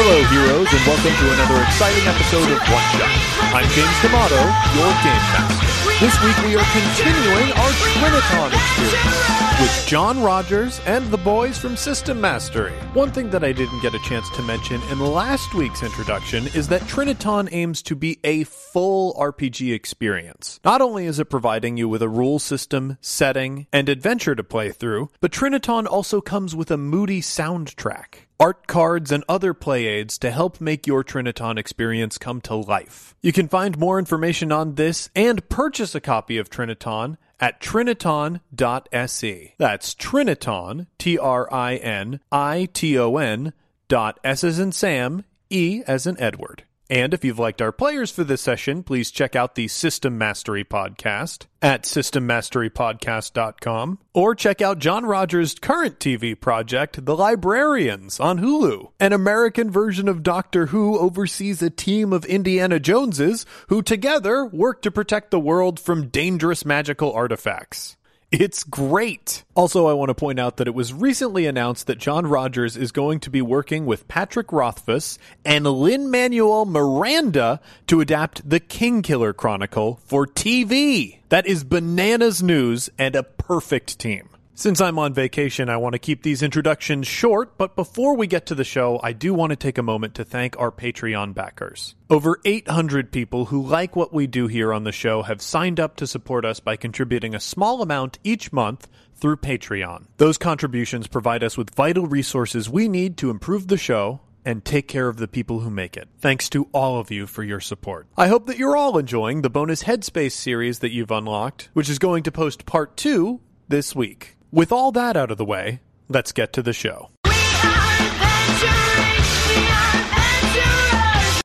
Hello, heroes, and welcome to another exciting episode of One Shot. I'm James D'Amato, your game master. This week we are continuing our Triniton experience with John Rogers and the boys from System Mastery. One thing that I didn't get a chance to mention in last week's introduction is that Triniton aims to be a full RPG experience. Not only is it providing you with a rule system, setting, and adventure to play through, but Triniton also comes with a moody soundtrack art cards, and other play aids to help make your Triniton experience come to life. You can find more information on this and purchase a copy of Triniton at triniton.se. That's Triniton, T R I N I T O N, dot S as in Sam, E as in Edward. And if you've liked our players for this session, please check out the System Mastery Podcast at systemmasterypodcast.com or check out John Rogers' current TV project, The Librarians, on Hulu. An American version of Doctor Who oversees a team of Indiana Joneses who together work to protect the world from dangerous magical artifacts. It's great. Also, I want to point out that it was recently announced that John Rogers is going to be working with Patrick Rothfuss and Lin-Manuel Miranda to adapt the Kingkiller Chronicle for TV. That is bananas news and a perfect team. Since I'm on vacation, I want to keep these introductions short, but before we get to the show, I do want to take a moment to thank our Patreon backers. Over 800 people who like what we do here on the show have signed up to support us by contributing a small amount each month through Patreon. Those contributions provide us with vital resources we need to improve the show and take care of the people who make it. Thanks to all of you for your support. I hope that you're all enjoying the bonus Headspace series that you've unlocked, which is going to post part 2 this week. With all that out of the way, let's get to the show.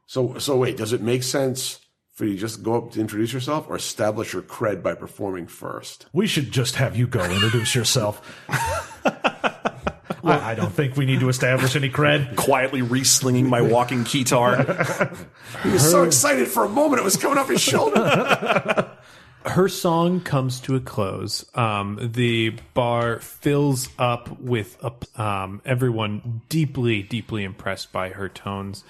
So, so wait, does it make sense for you to just go up to introduce yourself or establish your cred by performing first? We should just have you go introduce yourself. I, I don't think we need to establish any cred. quietly re-slinging my walking keytar. He was so excited for a moment, it was coming off his shoulder. her song comes to a close. Um, the bar fills up with um, everyone deeply, deeply impressed by her tones.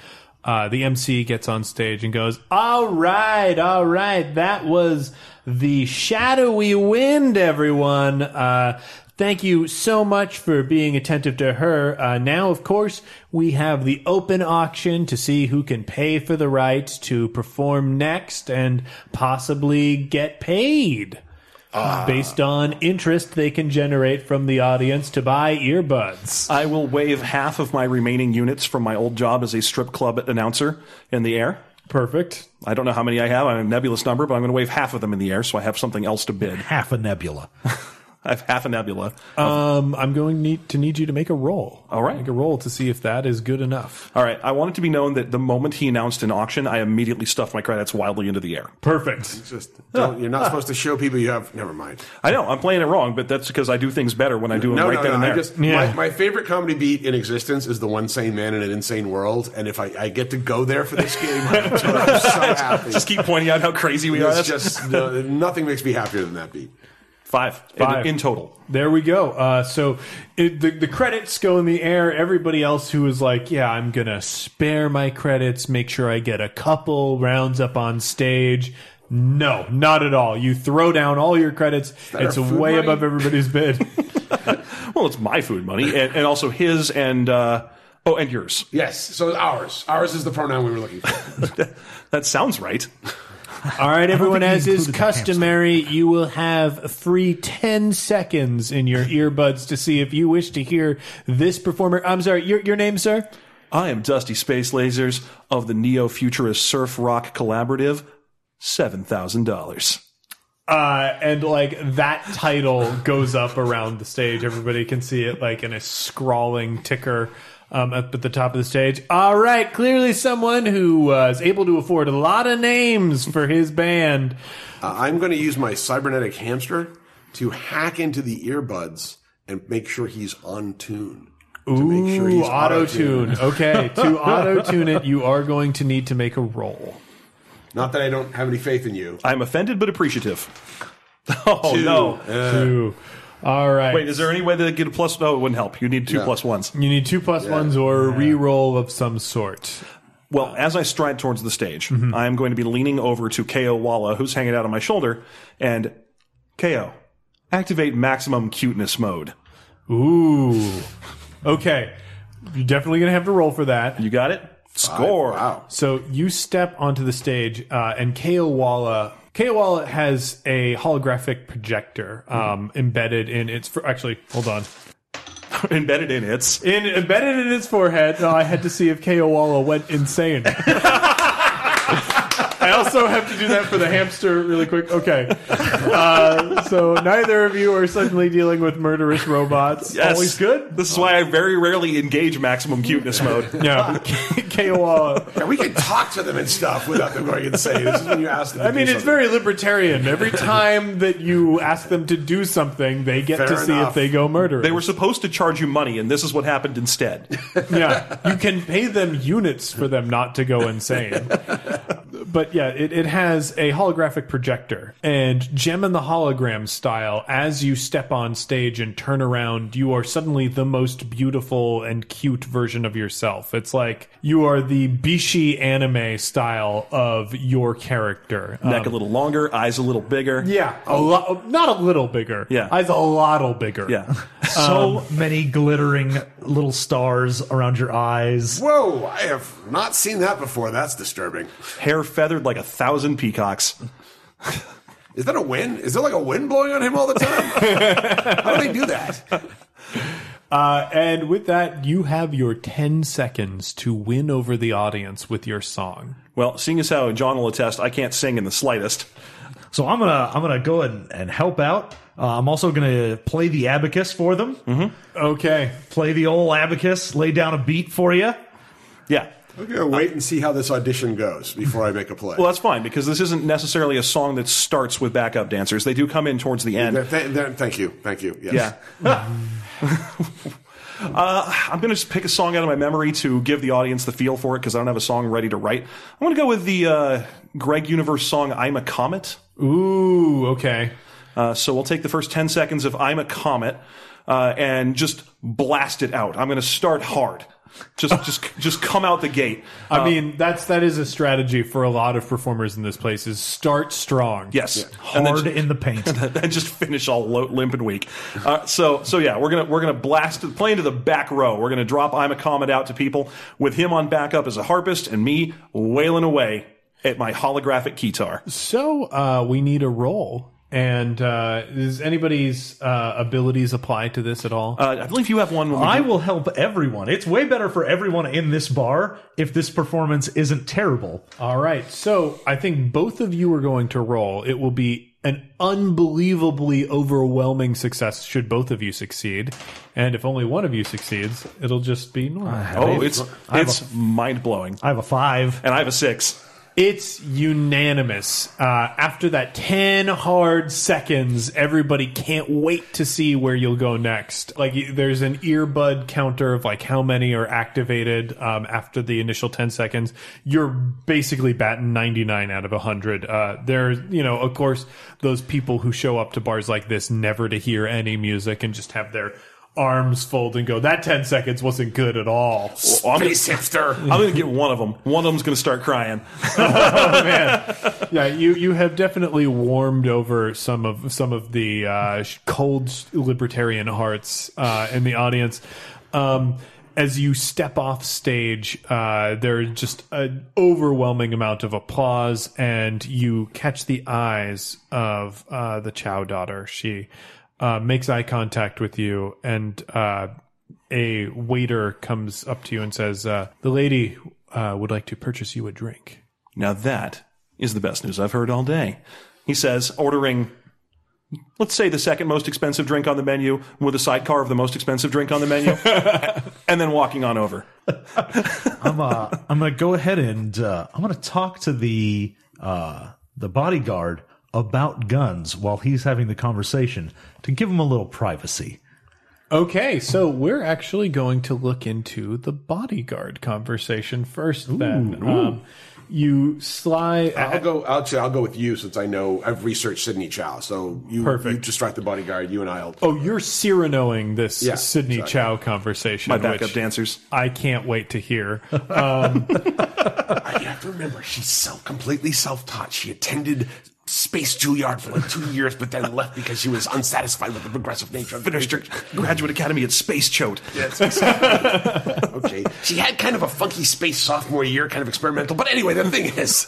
Uh, the MC gets on stage and goes, "All right, all right, that was the shadowy wind, everyone." Uh, Thank you so much for being attentive to her. Uh, now, of course, we have the open auction to see who can pay for the right to perform next and possibly get paid based on interest they can generate from the audience to buy earbuds. I will waive half of my remaining units from my old job as a strip club announcer in the air. Perfect. I don't know how many I have. I'm a nebulous number, but I'm going to wave half of them in the air so I have something else to bid. Half a nebula. I have half a nebula. Um, I'm going need, to need you to make a roll. All right. Make a roll to see if that is good enough. All right. I want it to be known that the moment he announced an auction, I immediately stuffed my credits wildly into the air. Perfect. just don't, you're not supposed to show people you have. Never mind. I know I'm playing it wrong, but that's because I do things better when I do them No, right no, then no. and I there. just Yeah. my, my favorite comedy beat in existence is the one sane man in an insane world, and if I, I get to go there for this game, I'm so happy. just keep pointing out how crazy we are. It's That's just no, nothing makes me happier than that beat. Five, Five. In, in total. There we go. Uh, so it, the the credits go in the air. Everybody else who is like, "Yeah, I'm gonna spare my credits, make sure I get a couple rounds up on stage." No, not at all. You throw down all your credits. It's way money? above everybody's bid. Well, it's my food money, and, and also his and uh, oh, and yours. Yes, so ours. Ours is the pronoun we were looking for. That sounds right. All right, everyone, as is included the hamster. customary, you will have a free ten seconds in your earbuds to see if you wish to hear this performer. I'm sorry, your your name, sir. I am Dusty Space Lasers of the Neo Futurist Surf Rock Collaborative. Seven thousand dollars. Uh, and like that title goes up around the stage. Everybody can see it like in a scrawling ticker um, up at the top of the stage. All right, clearly someone who uh, is able to afford a lot of names for his band. Uh, I'm going to use my cybernetic hamster to hack into the earbuds and make sure he's on tune. to make sure Ooh, he's auto tune. Okay, to auto tune it, you are going to need to make a roll. Not that I don't have any faith in you. I'm offended but appreciative. Oh Two. no! Uh, Two. All right. Wait, is there any way that get a plus? No, it wouldn't help. You need two Yeah. plus ones. You need two plus ones or a re-roll of some sort. Well, as I stride towards the stage, Mm-hmm. I am going to be leaning over to KO Walla, who's hanging out on my shoulder, and KO, activate maximum cuteness mode. Ooh. Okay. You're definitely going to have to roll for that. You got it? Score. Wow. So you step onto the stage, uh, and Kale Walla. Walla has a holographic projector um, embedded in its. For, actually, hold on. Embedded in its. In embedded in its forehead. Uh, I had to see if Walla went insane. I also have to do that for the hamster really quick. Okay. Uh, so neither of you are suddenly dealing with murderous robots. Yes. Always good. This is why I very rarely engage maximum cuteness mode. Yeah. Kale Walla. Yeah, we can talk to them and stuff without them going insane. This is when you ask them. to I mean, do it's very libertarian. Every time that you ask them to do something, they get Fair to see enough. if they go murder. They were supposed to charge you money, and this is what happened instead. yeah, you can pay them units for them not to go insane. But yeah, it, it has a holographic projector and gem in the hologram style. As you step on stage and turn around, you are suddenly the most beautiful and cute version of yourself. It's like you are the Bishi anime style of your character. Neck a um, little longer, eyes a little bigger. Yeah, a lot, not a little bigger. Yeah. eyes a lot bigger. Yeah. So um, many glittering little stars around your eyes. Whoa! I have not seen that before. That's disturbing. Hair feathered like a thousand peacocks. Is that a wind? Is there like a wind blowing on him all the time? How do they do that? Uh, and with that, you have your 10 seconds to win over the audience with your song. Well, seeing as how John will attest, I can't sing in the slightest. So I'm gonna I'm gonna go and, and help out. Uh, I'm also gonna play the abacus for them. Okay. Play the old abacus. Lay down a beat for you. Yeah. I'm gonna wait and see how this audition goes before I make a play. Well, that's fine because this isn't necessarily a song that starts with backup dancers. They do come in towards the end. Th- th- th- thank you, thank you. Yes. Yeah. uh, I'm going to just pick a song out of my memory to give the audience the feel for it because I don't have a song ready to write. I'm going to go with the uh, Greg Universe song "I'm a Comet." Ooh, okay. Uh, so we'll take the first 10 seconds of "I'm a Comet" uh, and just blast it out. I'm going to start hard. Just, just, just come out the gate. I mean, that's that is a strategy for a lot of performers in this place is start strong. Yes, and then Hard in the paint. and then just finish all lo- limp and weak. Uh, so so yeah, we're gonna we're gonna blast it, play into the back row. We're gonna drop I'm a Comet out to people with him on backup as a harpist and me wailing away at my holographic guitar. So uh, we need a roll. And uh, does anybody's uh, abilities apply to this at all? Uh, I believe you have one. When we I do- will help everyone. It's way better for everyone in this bar if this performance isn't terrible. all right. So I think both of you are going to roll. It will be an unbelievably overwhelming success should both of you succeed. And if only one of you succeeds, it'll just be normal. Oh, it's it's mind blowing, I have a five. and I have a six. It's unanimous. Uh, after that 10 hard seconds, everybody can't wait to see where you'll go next. Like, there's an earbud counter of like how many are activated um, after the initial 10 seconds. You're basically batting 99 out of 100. Uh, there's, you know, of course, those people who show up to bars like this never to hear any music and just have their arms fold and go, that 10 seconds wasn't good at all. Well, I'm gonna, Space hipster. I'm gonna get one of them. One of them's gonna start crying. man. Yeah, you you have definitely warmed over some of some of the uh, cold libertarian hearts uh, in the audience. Um, as you step off stage, uh, there's just an overwhelming amount of applause, and you catch the eyes of uh, the Chow daughter. She uh, makes eye contact with you, and uh, a waiter comes up to you and says, uh, "The lady uh, would like to purchase you a drink." Now that is the best news I've heard all day. He says, ordering, let's say the second most expensive drink on the menu with a sidecar of the most expensive drink on the menu, and then walking on over. I'm uh, I'm gonna go ahead and uh, I'm gonna talk to the uh, the bodyguard about guns while he's having the conversation to give him a little privacy. Okay, so we're actually going to look into the bodyguard conversation first. then, Um, you slide. I'll go. Actually, I'll go with you since I know I've researched Cindy Chow. So you, Perfect. you distract the bodyguard. You and I'll. Oh, you're Cyranoing this Yeah, Cindy exactly. Chow conversation. My backup which dancers. I can't wait to hear. I have to remember she's self completely self taught. She attended Space Juilliard for like two years, but then left because she was unsatisfied with the progressive nature of the Finished her graduate academy at Space Choate. Okay, she had kind of a funky space sophomore year, kind of experimental. But anyway, the thing is,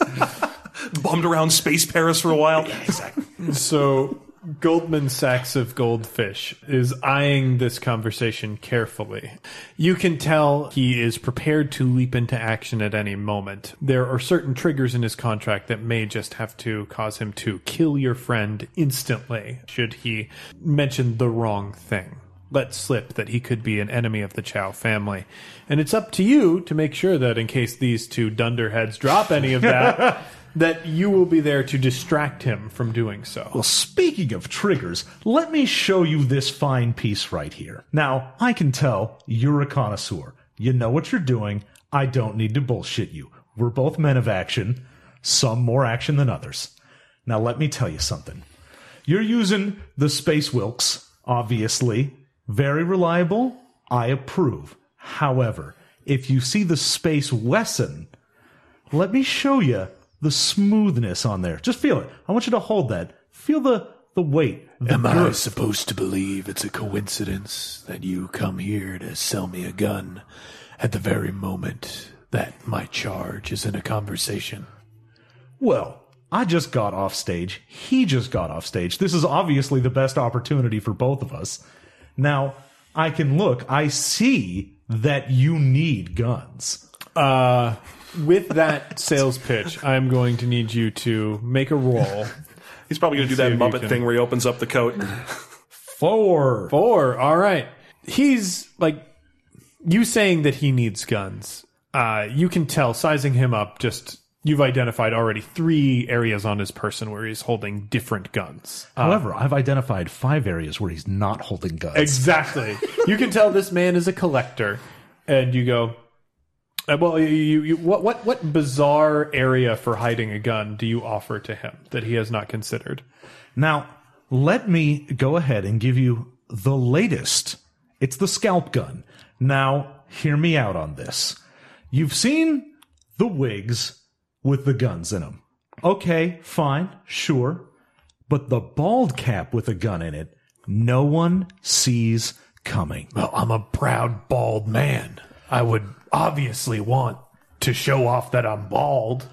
Bummed around Space Paris for a while. Yeah, exactly. So Goldman Sachs of Goldfish is eyeing this conversation carefully. You can tell he is prepared to leap into action at any moment. There are certain triggers in his contract that may just have to cause him to kill your friend instantly should he mention the wrong thing. Let slip that he could be an enemy of the Chow family. And it's up to you to make sure that in case these two dunderheads drop any of that, that you will be there to distract him from doing so. Well, speaking of triggers, let me show you this fine piece right here. Now, I can tell you're a connoisseur. You know what you're doing. I don't need to bullshit you. We're both men of action, some more action than others. Now, let me tell you something. You're using the Space Wilks, obviously. Very reliable. I approve. However, if you see the Space Wesson, let me show you the smoothness on there. Just feel it. I want you to hold that. Feel the the weight. The Am I supposed to believe it's a coincidence that you come here to sell me a gun at the very moment that my charge is in a conversation? Well, I just got off stage. He just got off stage. This is obviously the best opportunity for both of us. Now, I can look. I see that you need guns. Uh, with that sales pitch, I'm going to need you to make a roll. He's probably going to do that Muppet can- thing where he opens up the coat. Four. Four. All right. He's like you saying that he needs guns. Uh, you can tell sizing him up. Just you've identified already three areas on his person where he's holding different guns. However, I've identified five areas where he's not holding guns. Exactly. you can tell this man is a collector, and you go. Uh, well, you, you, what what what bizarre area for hiding a gun do you offer to him that he has not considered? Now, let me go ahead and give you the latest. It's the scalp gun. Now, hear me out on this. You've seen the wigs with the guns in them. Okay, fine, sure. But the bald cap with a gun in it, no one sees coming. Well, I'm a proud bald man. I would obviously want to show off that I'm bald.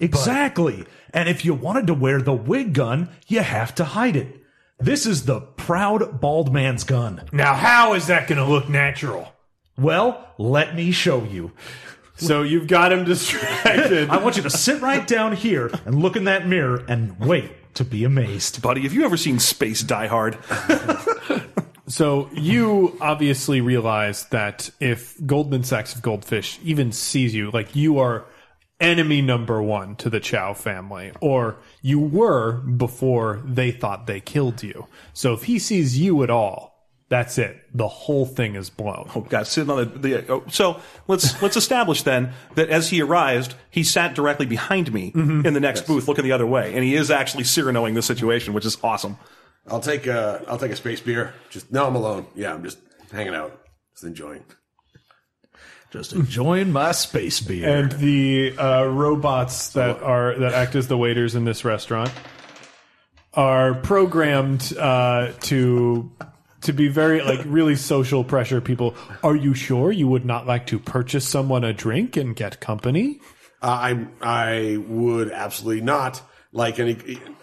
Exactly. And if you wanted to wear the wig gun, you have to hide it. This is the proud bald man's gun. Now, how is that going to look natural? Well, let me show you. So you've got him distracted. I want you to sit right down here and look in that mirror and wait to be amazed. Buddy, have you ever seen Space Die Hard? So you obviously realize that if Goldman Sachs of Goldfish even sees you, like you are enemy number one to the Chow family, or you were before they thought they killed you. So if he sees you at all, that's it. The whole thing is blown. Oh, God, sitting on the. the oh, so let's let's establish then that as he arrived, he sat directly behind me mm-hmm. in the next booth, looking the other way, and he is actually Cyranoing the situation, which is awesome. I'll take a I'll take a space beer. Just no, I'm alone. Yeah, I'm just hanging out, just enjoying. Just enjoying my space beer. And the uh, robots that are that act as the waiters in this restaurant are programmed uh, to to be very like really social pressure people. Are you sure you would not like to purchase someone a drink and get company? Uh, I I would absolutely not like any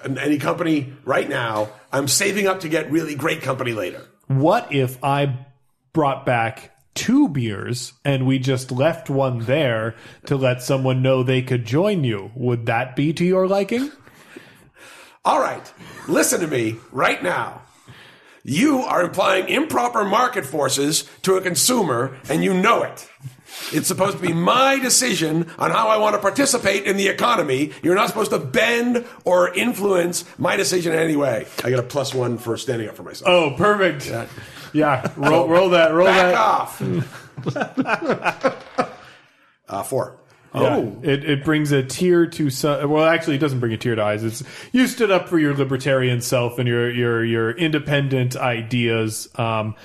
any company right now. I'm saving up to get really great company later. What if I brought back two beers and we just left one there to let someone know they could join you? Would that be to your liking? All right, listen to me right now. You are implying improper market forces to a consumer, and you know it. It's supposed to be my decision on how I want to participate in the economy. You're not supposed to bend or influence my decision in any way. I get a plus one for standing up for myself. Oh, perfect. Yeah, roll, roll that, roll Back that. off. uh, four. Oh. it, it brings a tear to some. Well, actually, it doesn't bring a tear to eyes. It's you stood up for your libertarian self and your your your independent ideas. Um,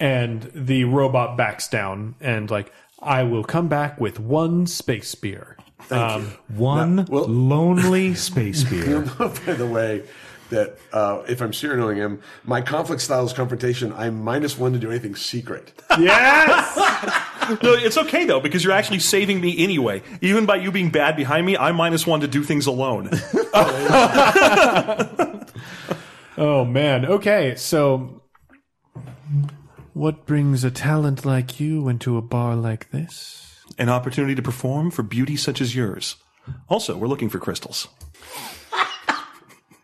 and the robot backs down and like, I will come back with one space spear. Um, One well- lonely space beer. By the way, that uh, if I'm serialing him, my conflict styles confrontation, I'm minus one to do anything secret. yes. No, it's okay though because you're actually saving me anyway. Even by you being bad behind me, I'm minus one to do things alone. Oh man. Okay, so what brings a talent like you into a bar like this? An opportunity to perform for beauty such as yours. Also, we're looking for crystals.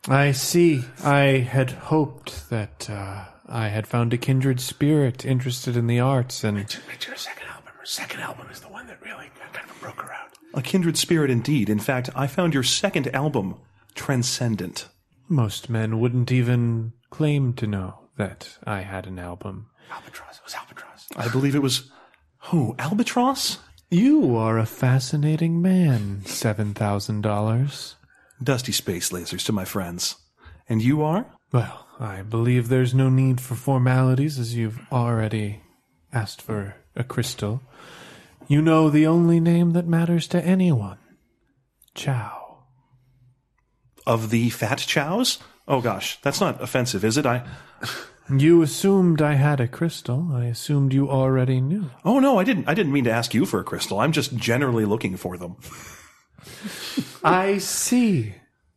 I see. I had hoped that uh, I had found a kindred spirit interested in the arts, and Make your second album. Her second album is the one that really kind of broke her out. A kindred spirit indeed. In fact, I found your second album transcendent. most men wouldn't even claim to know that I had an album. Albatross. It was Albatross. I believe it was who? Albatross? You are a fascinating man, $7,000. Dusty space lasers to my friends. And you are? Well, I believe there's no need for formalities as you've already asked for a crystal. You know the only name that matters to anyone Chow. Of the fat chows? Oh gosh, that's not offensive, is it? I You assumed I had a crystal. I assumed you already knew. Oh no, I didn't I didn't mean to ask you for a crystal. I'm just generally looking for them. I see.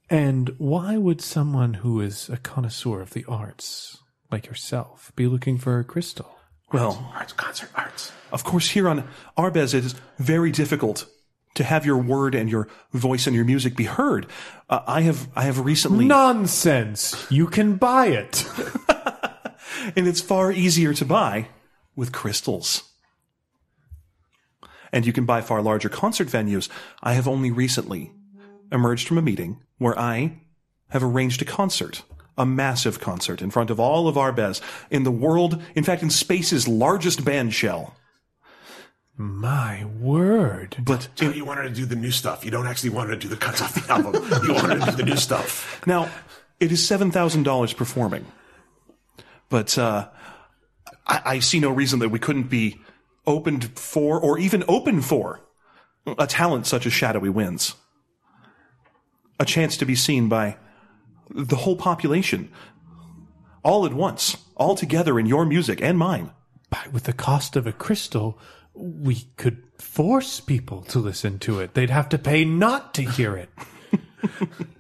And why would someone who is a connoisseur of the arts, like yourself, be looking for a crystal? Well, Arts, concert arts. of course here on Arbez it is very difficult to have your word and your voice and your music be heard. Uh, I have I have recently Nonsense! You can buy it. and it's far easier to buy with crystals. And you can buy far larger concert venues. I have only recently emerged from a meeting where I have arranged a concert, a massive concert in front of all of Arbez in the world, in fact, in space's largest band shell. My word. But So you wanted to do the new stuff. You don't actually want to do the cuts off the album. You wanted to do the new stuff. now, it is $7,000 performing. But uh, I, I see no reason that we couldn't be opened for, or even open for, a talent such as Shadowy Winds. A chance to be seen by the whole population, all at once, all together in your music and mine. But with the cost of a crystal, we could force people to listen to it. They'd have to pay not to hear it.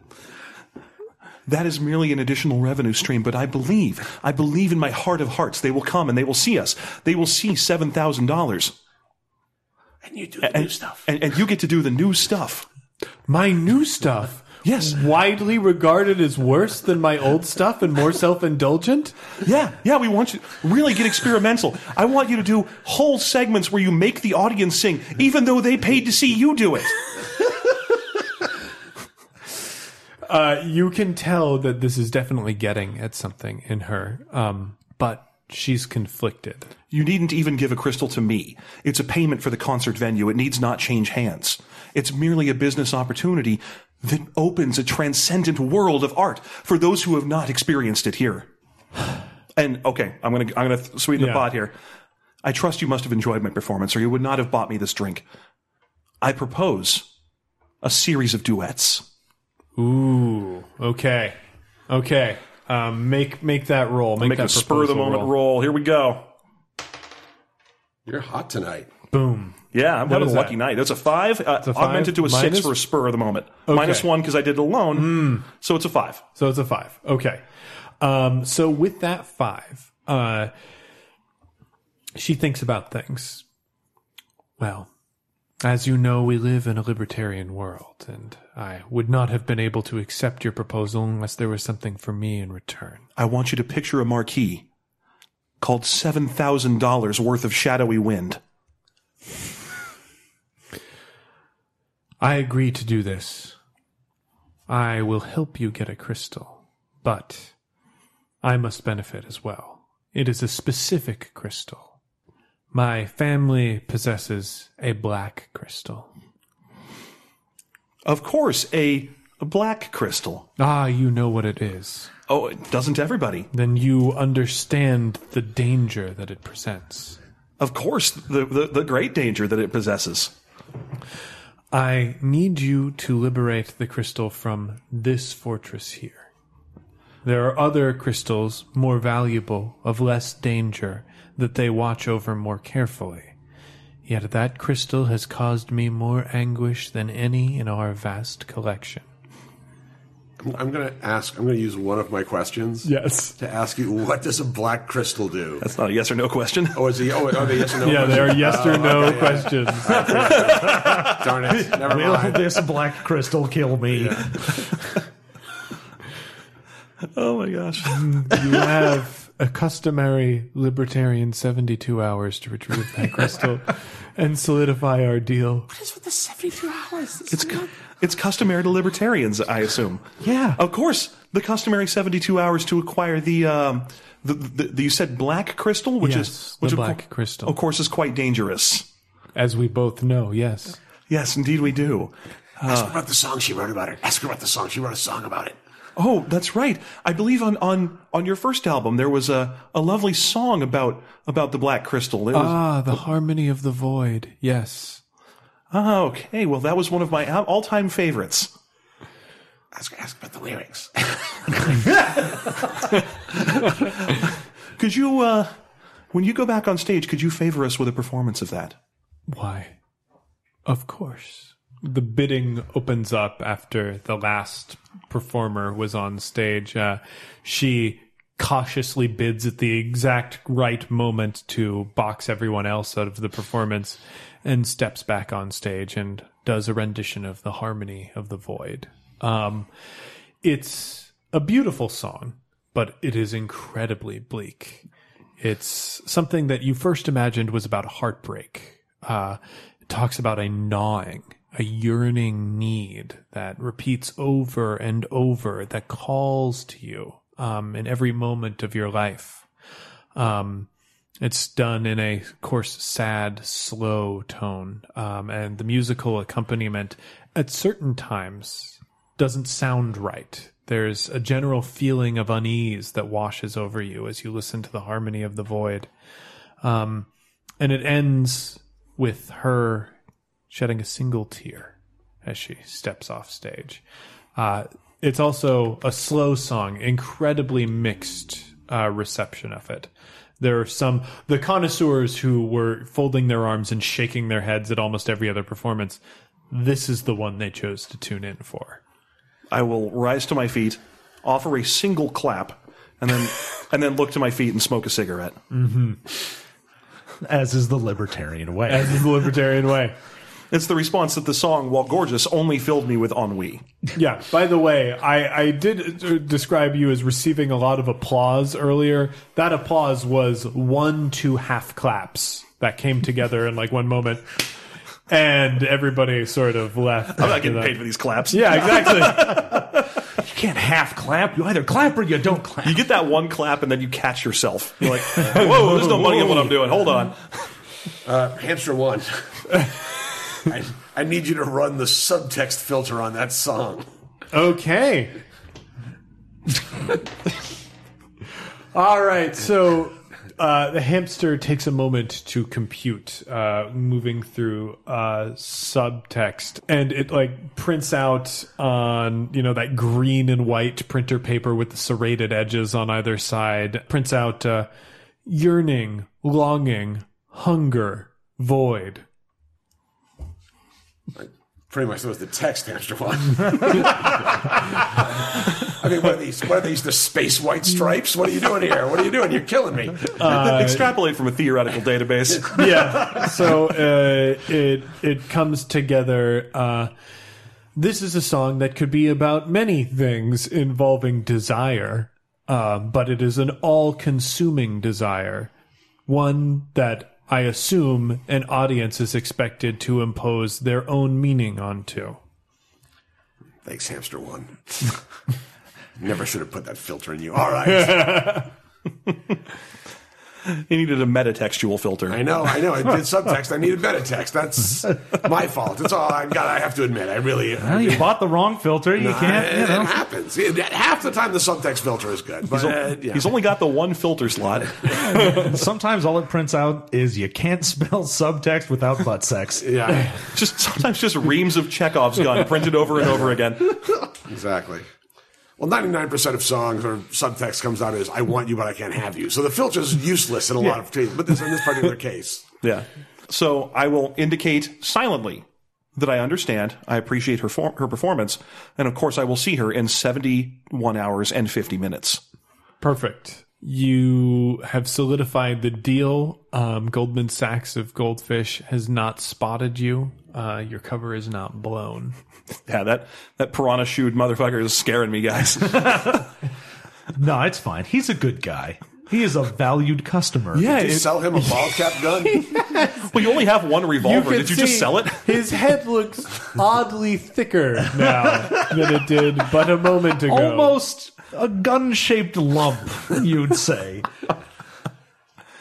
That is merely an additional revenue stream, but I believe, I believe in my heart of hearts, they will come and they will see us. They will see $7,000. And you do the new stuff. And, and you get to do the new stuff. My new stuff. Yes. Widely regarded as worse than my old stuff and more self indulgent? Yeah, yeah, we want you really get experimental. I want you to do whole segments where you make the audience sing, even though they paid to see you do it. Uh, you can tell that this is definitely getting at something in her, um, but she's conflicted. You needn't even give a crystal to me. It's a payment for the concert venue. It needs not change hands. It's merely a business opportunity that opens a transcendent world of art for those who have not experienced it here. And okay, I'm gonna I'm gonna sweeten the pot here. I trust you must have enjoyed my performance, or you would not have bought me this drink. I propose a series of duets. Ooh, okay, okay. Um, make make that roll. Make, Make that a spur of the proposal moment roll. Here we go. You're hot tonight. Boom. Yeah, I'm having a lucky that? night. That's a five. Uh, a five augmented to a minus- six for a spur of the moment. Minus one because I did it alone. So it's a five. So it's a five. Okay. Um, so with that five, uh, she thinks about things. Well, as you know, we live in a libertarian world, and I would not have been able to accept your proposal unless there was something for me in return. I want you to picture a marquee called $7,000 worth of shadowy wind. I agree to do this. I will help you get a crystal, but I must benefit as well. It is a specific crystal. My family possesses a black crystal. Of course, a, black crystal. Ah, you know what it is. Oh, doesn't everybody? Then you understand the danger that it presents. Of course, the, the, the great danger that it possesses. I need you to liberate the crystal from this fortress here. There are other crystals more valuable, of less danger, that they watch over more carefully. Yet that crystal has caused me more anguish than any in our vast collection. I'm going to ask, I'm going to use one of my questions Yes. to ask you, what does a black crystal do? That's not a yes or no question. Oh, is he? Oh, are they yes or no. Yeah, there are yes or oh, no questions. Darn it. Never Will mind. this black crystal kill me? Oh my gosh. You have a customary libertarian 72 hours to retrieve that crystal and solidify our deal. What is with the 72 hours? It's cu- it's customary to libertarians, I assume. Yeah. Of course, the customary seventy-two hours to acquire the um, the, the, the you said black crystal, which Yes, is which of black cour- crystal. of course, is quite dangerous. As we both know, yes. Yes, indeed, we do. Ask her about the song she wrote about it. Ask her about the song. She wrote a song about it. Oh, that's right. I believe on on on your first album there was a a lovely song about about the black crystal. It was, Ah, the harmony of the void. Yes. ah, okay. Well, that was one of my all time favorites. Ask her, ask about the lyrics. Could you, uh, when you go back on stage, could you favor us with a performance of that? Why? Of course. The bidding opens up after the last performer was on stage. Uh, she cautiously bids at the exact right moment to box everyone else out of the performance and steps back on stage and does a rendition of the harmony of the void. Um, it's a beautiful song, but it is incredibly bleak. It's something that you first imagined was about heartbreak. Uh, it talks about a gnawing, a yearning need that repeats over and over, that calls to you um, in every moment of your life. Um, it's done in a, of course, sad, slow tone, um, and the musical accompaniment at certain times doesn't sound right. There's a general feeling of unease that washes over you as you listen to the harmony of the void. Um, and it ends with her shedding a single tear as she steps off stage. Uh, it's also a slow song, incredibly mixed uh, reception of it. There are some the connoisseurs who were folding their arms and shaking their heads at almost every other performance. This is the one they chose to tune in for. I will rise to my feet, offer a single clap, and then and then look to my feet and smoke a cigarette. As is the libertarian way. As is the libertarian way. It's the response that the song, while gorgeous, only filled me with ennui. Yeah. By the way, I, I did uh, describe you as receiving a lot of applause earlier. That applause was one, two half claps that came together in like one moment, and everybody sort of left. I'm not getting that. paid for these claps. Yeah, exactly. you can't half clap. You either clap or you don't clap. You get that one clap and then you catch yourself. You're like, whoa, there's no money in what I'm doing. Hold on. Uh, hamster one. I, I need you to run the subtext filter on that song. okay. All right. So uh, the hamster takes a moment to compute, uh, moving through uh, subtext, and it like prints out on you know that green and white printer paper with the serrated edges on either side. Prints out uh, yearning, longing, hunger, void. Pretty much that was the text hamster one. I mean, what are these? What are these? The space white stripes? What are you doing here? What are you doing? You're killing me. Extrapolate from a theoretical database. yeah. So uh, it it comes together. Uh, this is a song that could be about many things involving desire, uh, but it is an all-consuming desire, one that I assume an audience is expected to impose their own meaning onto. Thanks, hamster one. Never should have put that filter in you. All right. He needed a metatextual filter. I know, I know. I did subtext. I needed metatext. That's my fault. It's all I've got. I have to admit. I really. Well, you bought the wrong filter. You can't, it, you it happens. Half the time, the subtext filter is good. But uh, yeah. He's only got the one filter slot. Sometimes all it prints out is you can't spell subtext without butt sex. yeah, just sometimes just reams of Chekhov's gun printed over and over again. exactly. Well, ninety nine percent of songs or subtext comes out as "I want you, but I can't have you." So the filter is useless in a lot of cases. But this in this particular case, Yeah. So I will indicate silently that I understand, I appreciate her for, her performance, and of course I will see her in 71 hours and 50 minutes. Perfect. You have solidified the deal. Um, Goldman Sachs of Goldfish has not spotted you. Uh, your cover is not blown. Yeah, that that piranha shoed motherfucker is scaring me, guys. No, it's fine. He's a good guy. He is a valued customer. yeah, you it- sell him a ball cap gun. well, you only have one revolver. can Did you just sell it? His head looks oddly thicker now than it did but a moment ago. Almost a gun shaped lump, you'd say.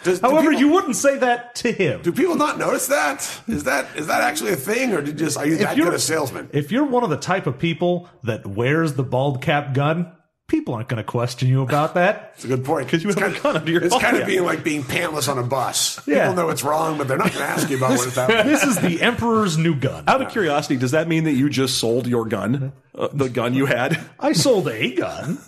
Does, do However, people- you wouldn't say that to him. Do people not notice that? Is that is that actually a thing, or did just are you that good a salesman? If you're one of the type of people that wears the bald cap gun, people aren't going to question you about that. It's a good point. 'Cause you It's have a kind gun under your It's ball kind of being like being pantless on a bus. Yeah. People know it's wrong, but they're not going to ask you about what it's happening. This is the Emperor's new gun. Out of curiosity, does that mean that you just sold your gun, uh, the gun you had? I sold a gun.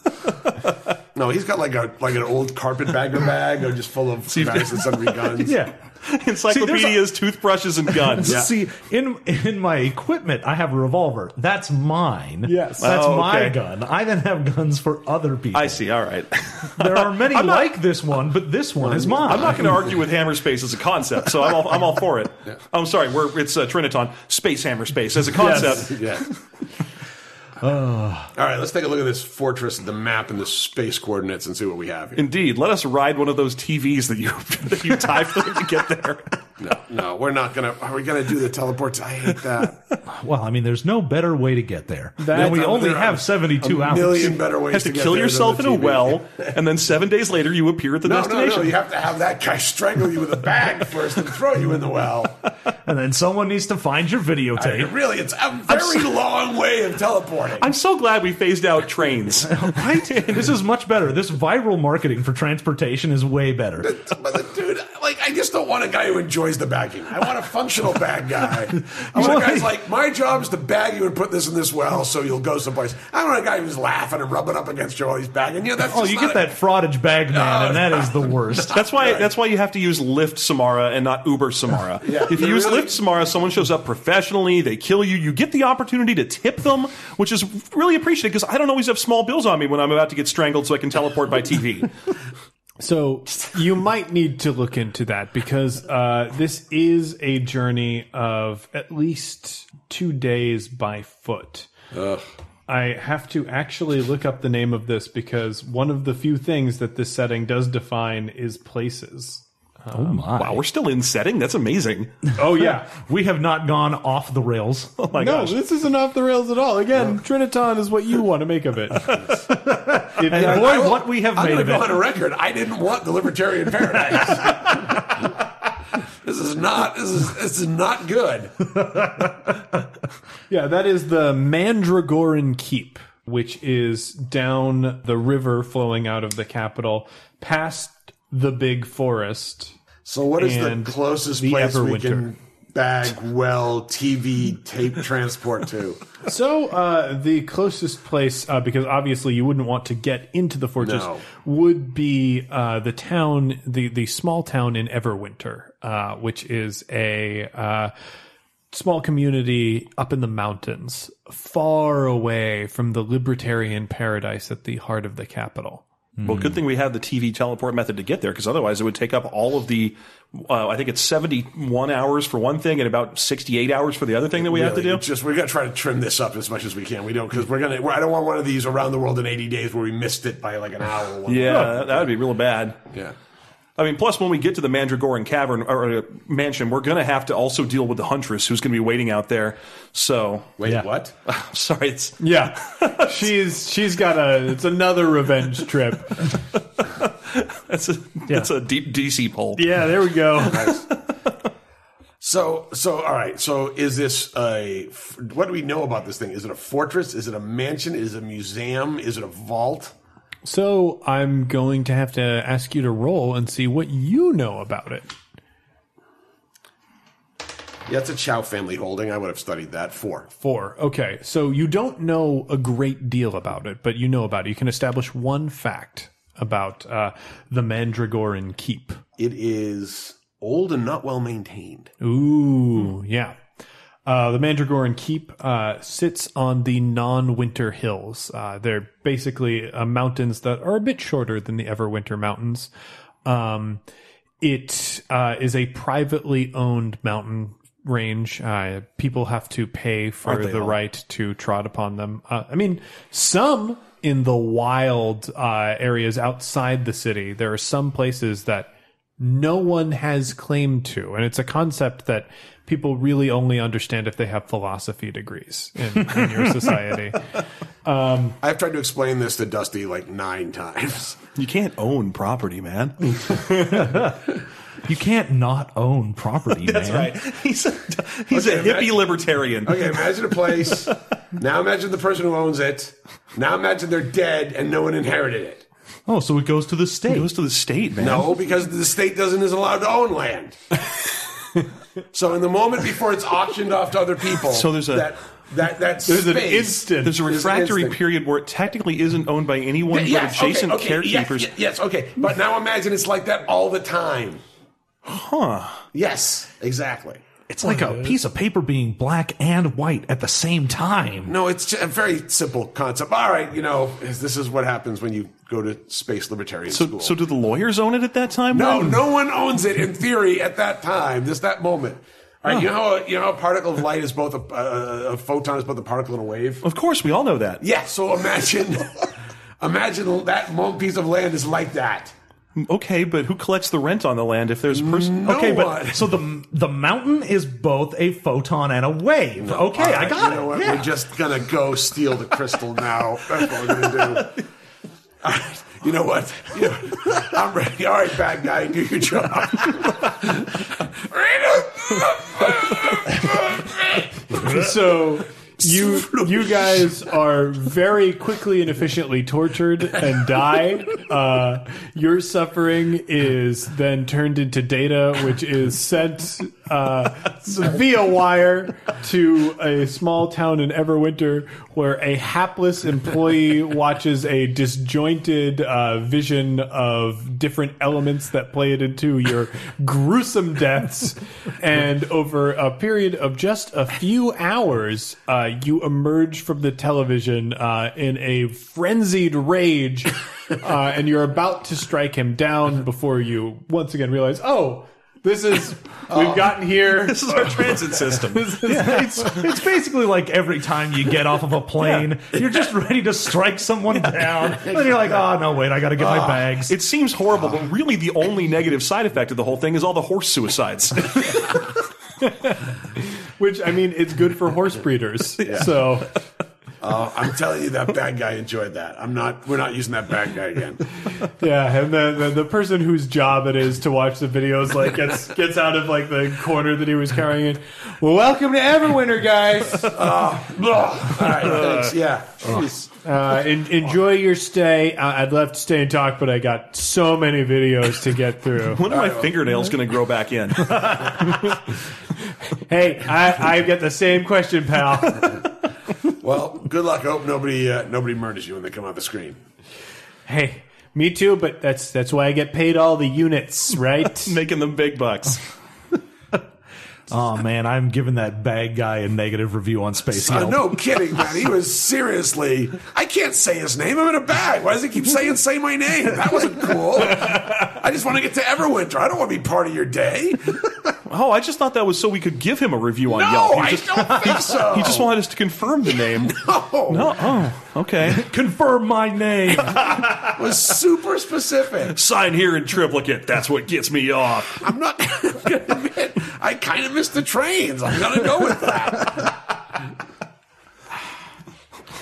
No, he's got like a like an old carpetbagger bag, or just full of various and sundry guns. Yeah. Encyclopedias, toothbrushes, and guns. See, in in my equipment, I have a revolver. That's mine. Yes. that's Oh, my gun. I then have guns for other people. I see. All right. there are many not- like this one, but this one is mine. I'm not going to argue with hammer space as a concept, so I'm all, I'm all for it. I'm sorry, we're, it's uh, Triniton space hammer space as a concept. Yeah. All right, let's take a look at this fortress, the map, and the space coordinates, and see what we have here. Indeed, let us ride one of those TVs that you that you tie for to get there. No, no, we're not gonna. Are we gonna do the teleports? I hate that. Well, I mean, there's no better way to get there. That- and we only have 72 a hours. million better ways have to, to get kill there than yourself in a well, and then seven days later you appear at the No, no, destination. no. You have to have that guy strangle you with a bag first and throw you in the well. And then someone needs to find your I videotape. mean, really, it's a very long way of teleporting. I'm so glad we phased out trains. right? this is much better. This viral marketing for transportation is way better. But the dude, like, I just don't want a guy who enjoys the bagging. I want a functional bag guy. I want a guy's like, my job is to bag you and put this in this well so you'll go someplace. I don't want a guy who's laughing and rubbing up against you while he's bagging you. That's Oh, you get a- that frottage bag man, No, and that is the worst. That's why. That's why you have to use Lyft Samara and not Uber Samara. Yeah, if you you use really- Lyft Samara, someone shows up professionally, they kill you. You get the opportunity to tip them, which is really appreciated because I don't always have small bills on me when I'm about to get strangled, so I can teleport by TV. So you might need to look into that because uh, this is a journey of at least two days by foot. I have to actually look up the name of this because one of the few things that this setting does define is places. Um, oh my! wow, we're still in setting. That's amazing. Oh yeah, We have not gone off the rails. Oh my no, gosh. this isn't off the rails at all. Again, Triniton is what you want to make of it. It- And boy, what we have I'm made going of to go on it. a record. I didn't want the libertarian paradise. this is not. This is this is not good. Yeah, that is the Mandragoran Keep, which is down the river flowing out of the capital, past the big forest. So, what is the closest the place we Everwinter. can bag well TV tape transport to? So, uh, the closest place, uh, because obviously you wouldn't want to get into the fortress, No. would be uh, the town, the the small town in Everwinter, uh, which is a uh, small community up in the mountains, far away from the libertarian paradise at the heart of the capital. Well, good thing we have the TV teleport method to get there, because otherwise it would take up all of the. Uh, I think it's seventy-one hours for one thing and about sixty-eight hours for the other thing that we have to do. Just we're gonna try to trim this up as much as we can. We don't because we're gonna. We're, I don't want one of these around the world in 80 days where we missed it by like an hour. Or Yeah, that, that would be real bad. yeah. I mean, plus when we get to the Mandragoran Cavern or uh, mansion, we're going to have to also deal with the Huntress, who's going to be waiting out there. So, Wait, Yeah. what? sorry, it's Yeah, she's she's got a it's another revenge trip. That's a that's a deep DC poll. Yeah, there we go. So, so all right. So, is this a? What do we know about this thing? Is it a fortress? Is it a mansion? Is it a museum? Is it a vault? So I'm going to have to ask you to roll and see what you know about it. Yeah, it's a Chow family holding. I would have studied that. Four. Four. Okay. So you don't know a great deal about it, but you know about it. You can establish one fact about uh, the Mandragoran Keep. It is old and not well maintained. Ooh, yeah. Uh, the Mandragoran Keep uh, sits on the non-winter hills. Uh, they're basically uh, mountains that are a bit shorter than the Everwinter Mountains. Um, it uh, is a privately owned mountain range. Uh, people have to pay for the all? right to trot upon them. Uh, I mean, some in the wild uh, areas outside the city, there are some places that no one has claim to. And it's a concept that people really only understand if they have philosophy degrees in, in your society. Um, I've tried to explain this to Dusty like nine times. You can't own property, man. You can't not own property, That's man. right. He's a, he's a hippie man. libertarian. Okay, imagine a place. now imagine the person who owns it. Now imagine they're dead and no one inherited it. Oh, so it goes to the state. It goes to the state, man. No, because the state doesn't is allowed to own land. So in the moment before it's auctioned off to other people, So there's a- that that that There's an instant. There's a refractory instant. period where it technically isn't owned by anyone Yes, but adjacent okay, okay, caretakers. Yes, yes, okay. But now imagine it's like that all the time. Huh. Yes, exactly. It's like a piece of paper being black and white at the same time. No, it's a very simple concept. All right, you know, this is what happens when you go to space libertarian So, school. so do the lawyers own it at that time? no, then? no one owns it in theory at that time. Just that moment. All right, you know how a, you know how a particle of light is both a, a, a photon is both a particle and a wave. Of course, we all know that. Yeah. So imagine, imagine that one piece of land is like that. Mm, okay, but who collects the rent on the land if there's a person? No okay, one. but so the the mountain is both a photon and a wave. Okay, All I right, got you know what? Yeah. We're just gonna go steal the crystal now. That's what we're gonna do. All right, you know what? You know, I'm ready. All right, bad guy, do your job. so you you guys are very quickly and efficiently tortured and die. Uh, your suffering is then turned into data, which is sent uh, via wire to a small town in Everwinter, where a hapless employee watches a disjointed uh, vision of different elements that play it into your gruesome deaths. And over a period of just a few hours, uh, you emerge from the television uh, in a frenzied rage, uh, and you're about to strike him down before you once again realize, oh. This is we've oh. gotten here. This is our transit system. It's, it's basically like every time you get off of a plane, you're just ready to strike someone down. Then you're like, oh, no, wait, I got to get my ah, bags. It seems horrible, but ah. really the only negative side effect of the whole thing is all the horse suicides. Which I mean, it's good for horse breeders. So Uh, I'm telling you, that bad guy enjoyed that. I'm not. We're not using that bad guy again. yeah, and the, the the person whose job it is to watch the videos like gets gets out of like the corner that he was carrying in. Well, welcome to Everwinter, guys. Blah. All right, thanks. Yeah. Jeez. Uh, en- enjoy your stay. Uh, I'd love to stay and talk, but I got so many videos to get through. when are my fingernails going to grow back in? hey, I, I get the same question, pal. Well, good luck. I hope nobody uh, nobody murders you when they come on the screen. hey, me too, but that's that's why I get paid all the units, right? Making them big bucks. Oh, man, I'm giving that bag guy a negative review on Space Uh, Yelp. no kidding, man. He was seriously. I can't say his name. I'm in a bag. Why does he keep saying "say my name"? That wasn't cool. I just want to get to Everwinter. I don't want to be part of your day. Oh, I just thought that was so we could give him a review on No, Yelp. He I just, don't think so. he just wanted us to confirm the name. Oh, No, oh, okay. Confirm my name. it was super specific. Sign here in triplicate. That's what gets me off. I'm not gonna admit. I kind of missed the trains. I'm gonna go with that.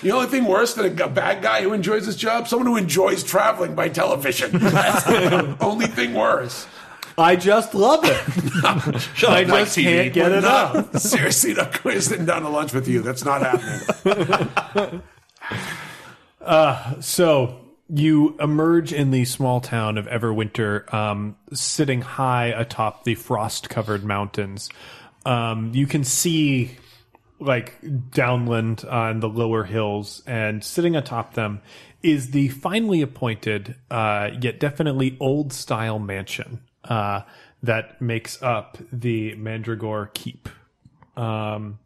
The only thing worse than a bad guy who enjoys his job, someone who enjoys traveling by television. That's the only thing worse. I just love it. Shut I up, just TV. can't get it up. No, seriously, not going sitting down to lunch with you. That's not happening. Uh, so you emerge in the small town of Everwinter, um, sitting high atop the frost-covered mountains. Um, you can see like downland on the lower hills, and sitting atop them is the finely appointed, uh, yet definitely old-style mansion uh, that makes up the Mandragore Keep. Um,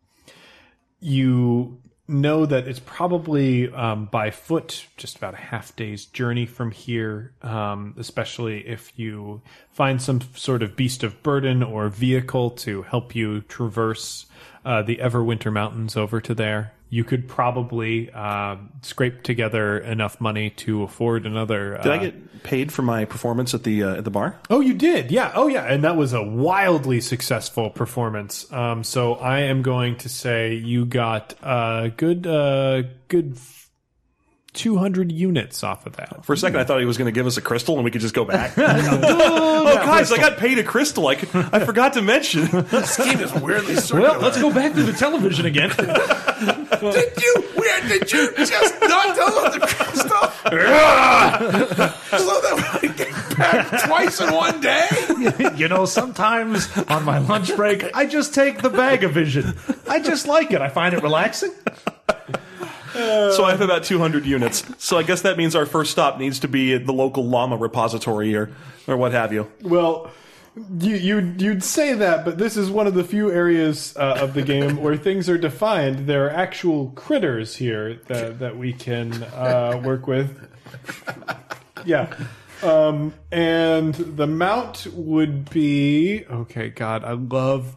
you know that it's probably um, by foot just about a half day's journey from here um, especially if you find some sort of beast of burden or vehicle to help you traverse uh, the everwinter mountains over to there you could probably uh, scrape together enough money to afford another uh, Did I get paid for my performance at the uh, at the bar? Oh, you did, yeah. Oh, yeah, and that was a wildly successful performance. Um, so I am going to say you got a good, uh, good two hundred units off of that. For a second, I thought he was going to give us a crystal and we could just go back. oh, guys, I got paid a crystal. I, could- I forgot to mention. This game is weirdly circular. Well, let's go back to the television again. Did you? Where did you just not tell us the crystal? so that we get back twice in one day. you know, sometimes on my lunch break, I just take the bag of vision. I just like it. I find it relaxing. So I have about 200 units. So I guess that means our first stop needs to be at the local llama repository here, or what have you. Well, you you you'd say that, but this is one of the few areas uh, of the game where things are defined. There are actual critters here that that we can uh, work with. Yeah. Um, and the mount would be okay. God, I love.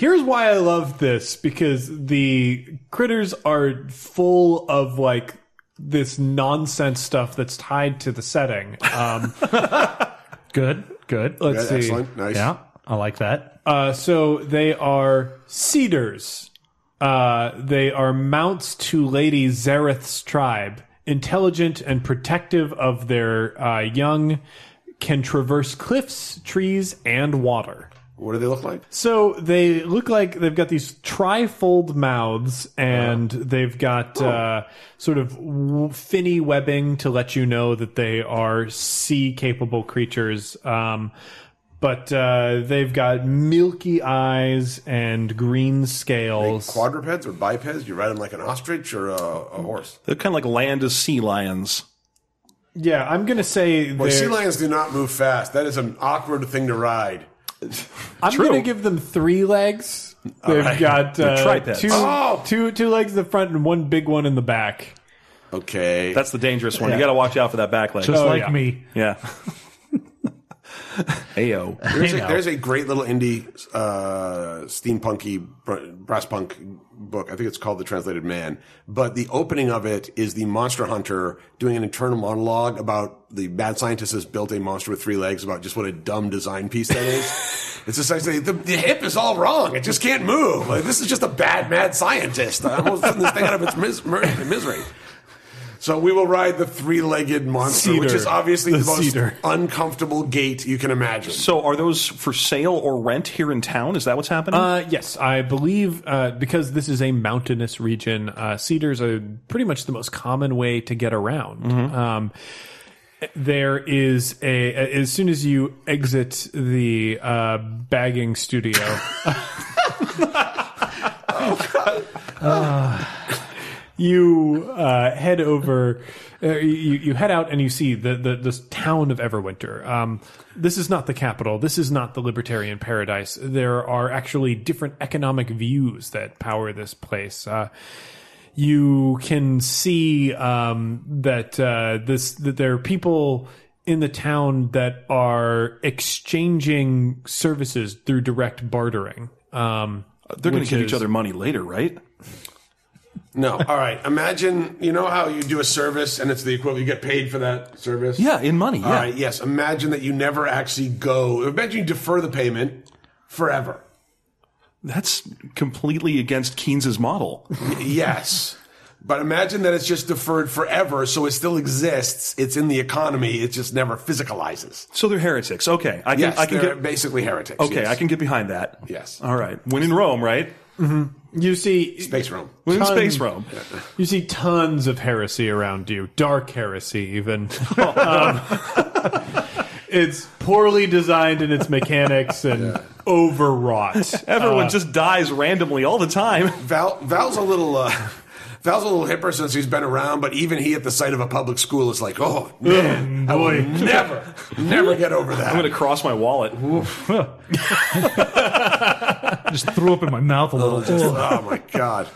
Here's why I love this because the critters are full of like this nonsense stuff that's tied to the setting. Um, Good, good. let's see. Excellent. Nice. Yeah, I like that. Uh, so they are cedars. Uh, they are mounts to Lady Zareth's tribe, intelligent and protective of their uh, young, can traverse cliffs, trees, and water. What do they look like? So they look like they've got these trifold mouths, and they've got uh, sort of w- finny webbing to let you know that they are sea capable creatures. Um, but uh, they've got milky eyes and green scales. Quadrupeds or bipeds? You ride them like an ostrich or a, a horse? They're kind of like land as sea lions. yeah, I'm gonna say Well, sea they're- lions do not move fast. That is an awkward thing to ride. I'm True. gonna give them three legs. They've right. got They're uh, tripeds. two, Oh! two, two legs in the front and one big one in the back. Okay. That's the dangerous one. You got to watch out for that back leg. Just Oh, like yeah. me. yeah. Ayo. There's a, there's a great little indie uh, steampunky br- brass punk book. I think it's called The Translated Man. But the opening of it is the monster hunter doing an internal monologue about the mad scientist has built a monster with three legs. About just what a dumb design piece that is. it's essentially the, the hip is all wrong. It just can't move. Like, this is just a bad mad scientist. I'm almost putting this thing out of its mis- misery. So we will ride the three-legged monster, which is obviously the, The most cedar. uncomfortable gait you can imagine. So are those for sale or rent here in town? Is that what's happening? Uh, yes, I believe uh, because this is a mountainous region, uh, cedars are pretty much the most common way to get around. Um, there is a as soon as you exit the uh, bagging studio. You uh, head over, uh, you, you head out, and you see the, the this town of Everwinter. Um, this is not the capital. This is not the libertarian paradise. There are actually different economic views that power this place. Uh, you can see um, that uh, this that there are people in the town that are exchanging services through direct bartering. Um, They're going to give is- each other money later, right? No. All right. Imagine, you know how you do a service and it's the equivalent, you get paid for that service? Yeah, in money. Yeah. All right. Yes. Imagine that you never actually go. Imagine you defer the payment forever. That's completely against Keynes's model. yes. But imagine that it's just deferred forever, so it still exists. It's in the economy. It just never physicalizes. So they're heretics. Okay, I can Yes, I can get basically heretics. okay. yes. I can get behind that. Yes. All right. When in Rome, right? Mm-hmm. You see, Space Rome. When in space Rome. You see tons of heresy around you, dark heresy, even. um, it's poorly designed in its mechanics and overwrought. Everyone just dies randomly all the time. Val, Val's a little. Uh, Val's a little hipper since he's been around, but even he, at the sight of a public school, is like, "Oh man, I will never, never get over that." I'm going to cross my wallet. Just threw up in my mouth a little. Bit. Oh my god!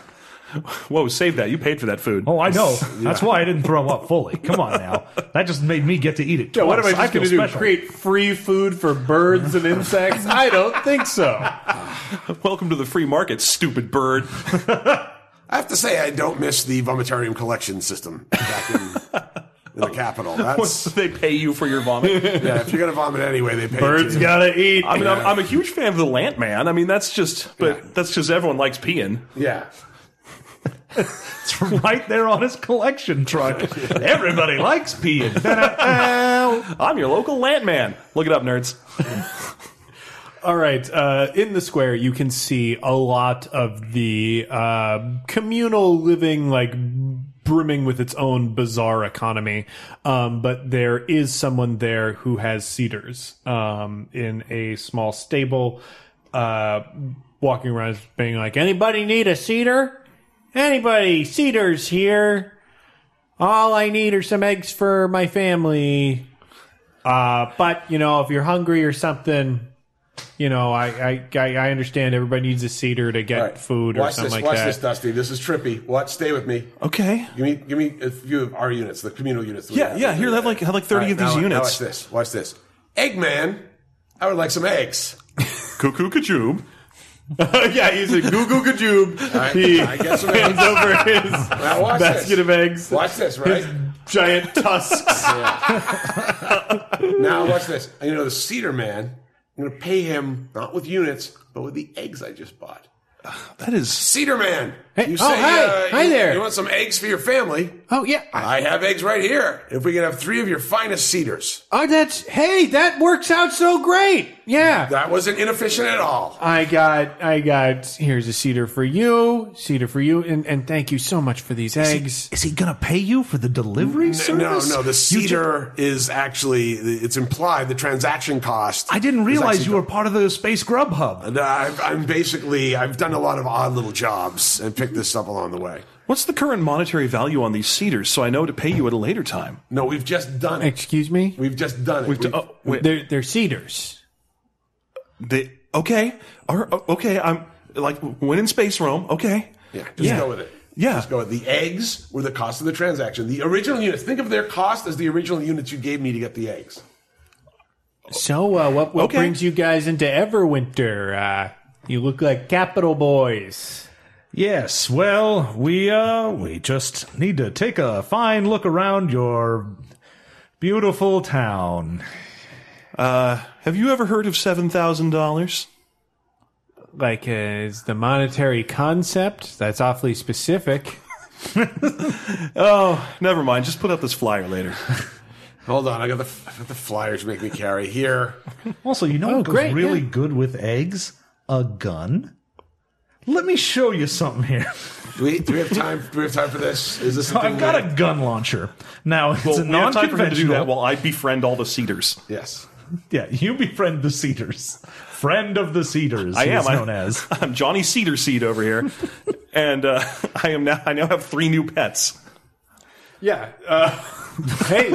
Whoa, save that. You paid for that food. Oh, I know. That's why I didn't throw up fully. Come on now. That just made me get to eat it. Yeah, what am I twice. just going to do? special. Create free food for birds and insects? I don't think so. Welcome to the free market, stupid bird. I have to say, I don't miss the vomitarium collection system back in, in the capital. That's they pay you for your vomit. yeah. If you're gonna vomit anyway, they pay you. Birds you. gotta eat. I mean, I'm, I'm a huge fan of the Lant Man. I mean, that's just, but Yeah. that's because everyone likes peeing. Yeah. It's right there on his collection truck. Everybody likes peeing. I'm your local Lant Man. Look it up, nerds. All right. Uh, in the square, you can see a lot of the uh, communal living, like brimming with its own bizarre economy. Um, but there is someone there who has cedars um, in a small stable, uh, walking around being like, "Anybody need a cedar? Anybody? Cedars here. All I need are some eggs for my family." Uh, but you know, if you're hungry or something, you know, I I, I I understand everybody needs a cedar to get All right. food or watch something this. like watch that. this, Dusty. This is trippy. Watch. Stay with me. Okay. Give me, give me a few of our units, the communal units. Yeah, have. yeah, here, have like- have like 30 All of these now- now units. watch this. Watch this. Eggman, I would like some eggs. Cuckoo Kajoob. yeah, he's a goo goo gajoob. right, He I get some hands eggs. over his Now watch basket this. of eggs, Watch this, right? giant tusks. now watch this. You know the Cedar Man. I'm going to pay him not with units, but with the eggs I just bought. That is. Cedar Man. Hey- you oh, say, hi. uh, Hi you, there. You want some eggs for your family? oh yeah. I have eggs right here. If we can have three of your finest cedars. Oh, that's hey, that works out so great. Yeah. That wasn't inefficient at all. I got, I got. Here's a cedar for you, cedar for you, and, and thank you so much for these eggs. Is he going to pay you for the delivery No, service? no, no, the You ju- cedar is actually, it's implied, the transaction cost. I didn't realize actually- you were part of the Space Grub Hub. And I've, I'm basically, I've done a lot of odd little jobs and picked this up along the way. What's the current monetary value on these cedars so I know to pay you at a later time? No, we've just done it. Excuse me. We've just done it. We've We've- d- oh, wait. They're they're cedars. They, okay. All right, Okay. I'm like, when in space Rome. Okay. yeah, just Yeah. go with it. Yeah. Just go with it. The eggs were the cost of the transaction. The original units, think of their cost as the original units you gave me to get the eggs. So, uh, what what Okay. brings you guys into Everwinter? Uh, you look like capital boys. Yes, well, we uh we just need to take a fine look around your beautiful town. Uh, have you ever heard of $7,000? Like, uh, is the monetary concept? That's awfully specific. Oh, never mind. Just put up this flyer later. Hold on, I got the, I got the flyers make me carry here. Also, you know Oh, what goes great, really yeah. good with eggs? A gun. Let me show you something here. Do we, do we have time? Do we have time for this? Is this? I've got a gun launcher. Now it's Well, a we have time for him to do that non-conventional. while I befriend all the cedars. yes. Yeah, you befriend the Cedars. Friend of the Cedars. I he am. is I- known as. I'm Johnny Cedar Seed over here, and uh, I am now. I now have three new pets. Yeah. Uh, hey,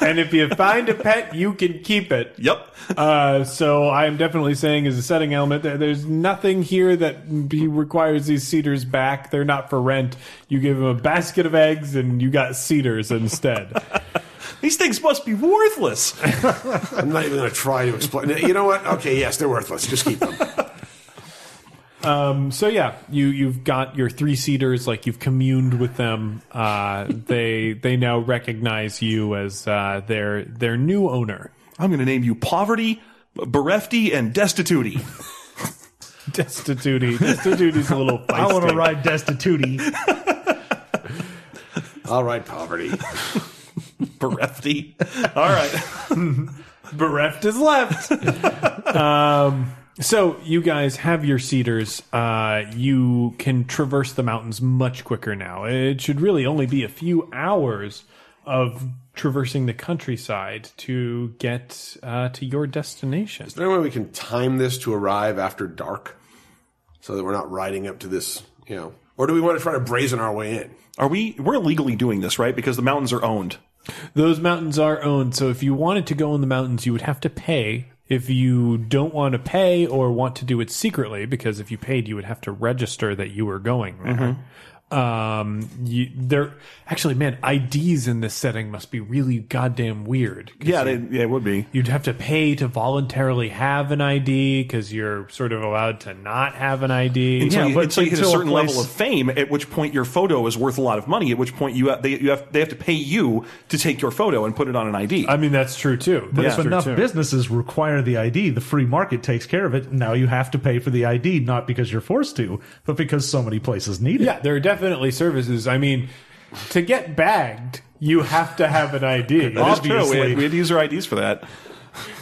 and if you find a pet, you can keep it. Yep. Uh, so I am definitely saying, as a setting element, that there's nothing here that he requires these cedars back. They're not for rent. You give him a basket of eggs, and you got cedars instead. These things must be worthless. I'm not even going to try to explain. You know what? Okay, yes, they're worthless. Just keep them. So yeah, you you've got your three cedars. Like you've communed with them. Uh, they they now recognize you as uh, their their new owner. I'm going to name you Poverty, Berefty, and Destitutey. Destitutey. Destitutey's a little feisty. I want to ride Destitutey. All right, poverty. Berefty. All right. bereft is left. um, so you guys have your cedars. Uh, you can traverse the mountains much quicker now. It should really only be a few hours of traversing the countryside to get uh, to your destination. Is there any way we can time this to arrive after dark, so that we're not riding up to this? You know, or do we want to try to brazen our way in? Are we? We're illegally doing this, right? Because the mountains are owned. Those mountains are owned, so if you wanted to go in the mountains, you would have to pay. If you don't want to pay or want to do it secretly, because if you paid, you would have to register that you were going there. Mm-hmm. Um, you, there actually, man, IDs in this setting must be really goddamn weird Yeah, they, yeah, it would be. You'd have to pay to voluntarily have an ID because you're sort of allowed to not have an ID. Until, Yeah, you, but until you hit a until a certain place- level of fame, at which point your photo is worth a lot of money. At which point you have, they you have they have to pay you to take your photo and put it on an ID. I mean, that's true too. But That's if enough too. businesses require the ID, the free market takes care of it. Now you have to pay for the ID, not because you're forced to, but because so many places need it. Yeah, there are definitely services. I mean, to get bagged, you have to have an ID. That is true. We had, we had to use our IDs for that.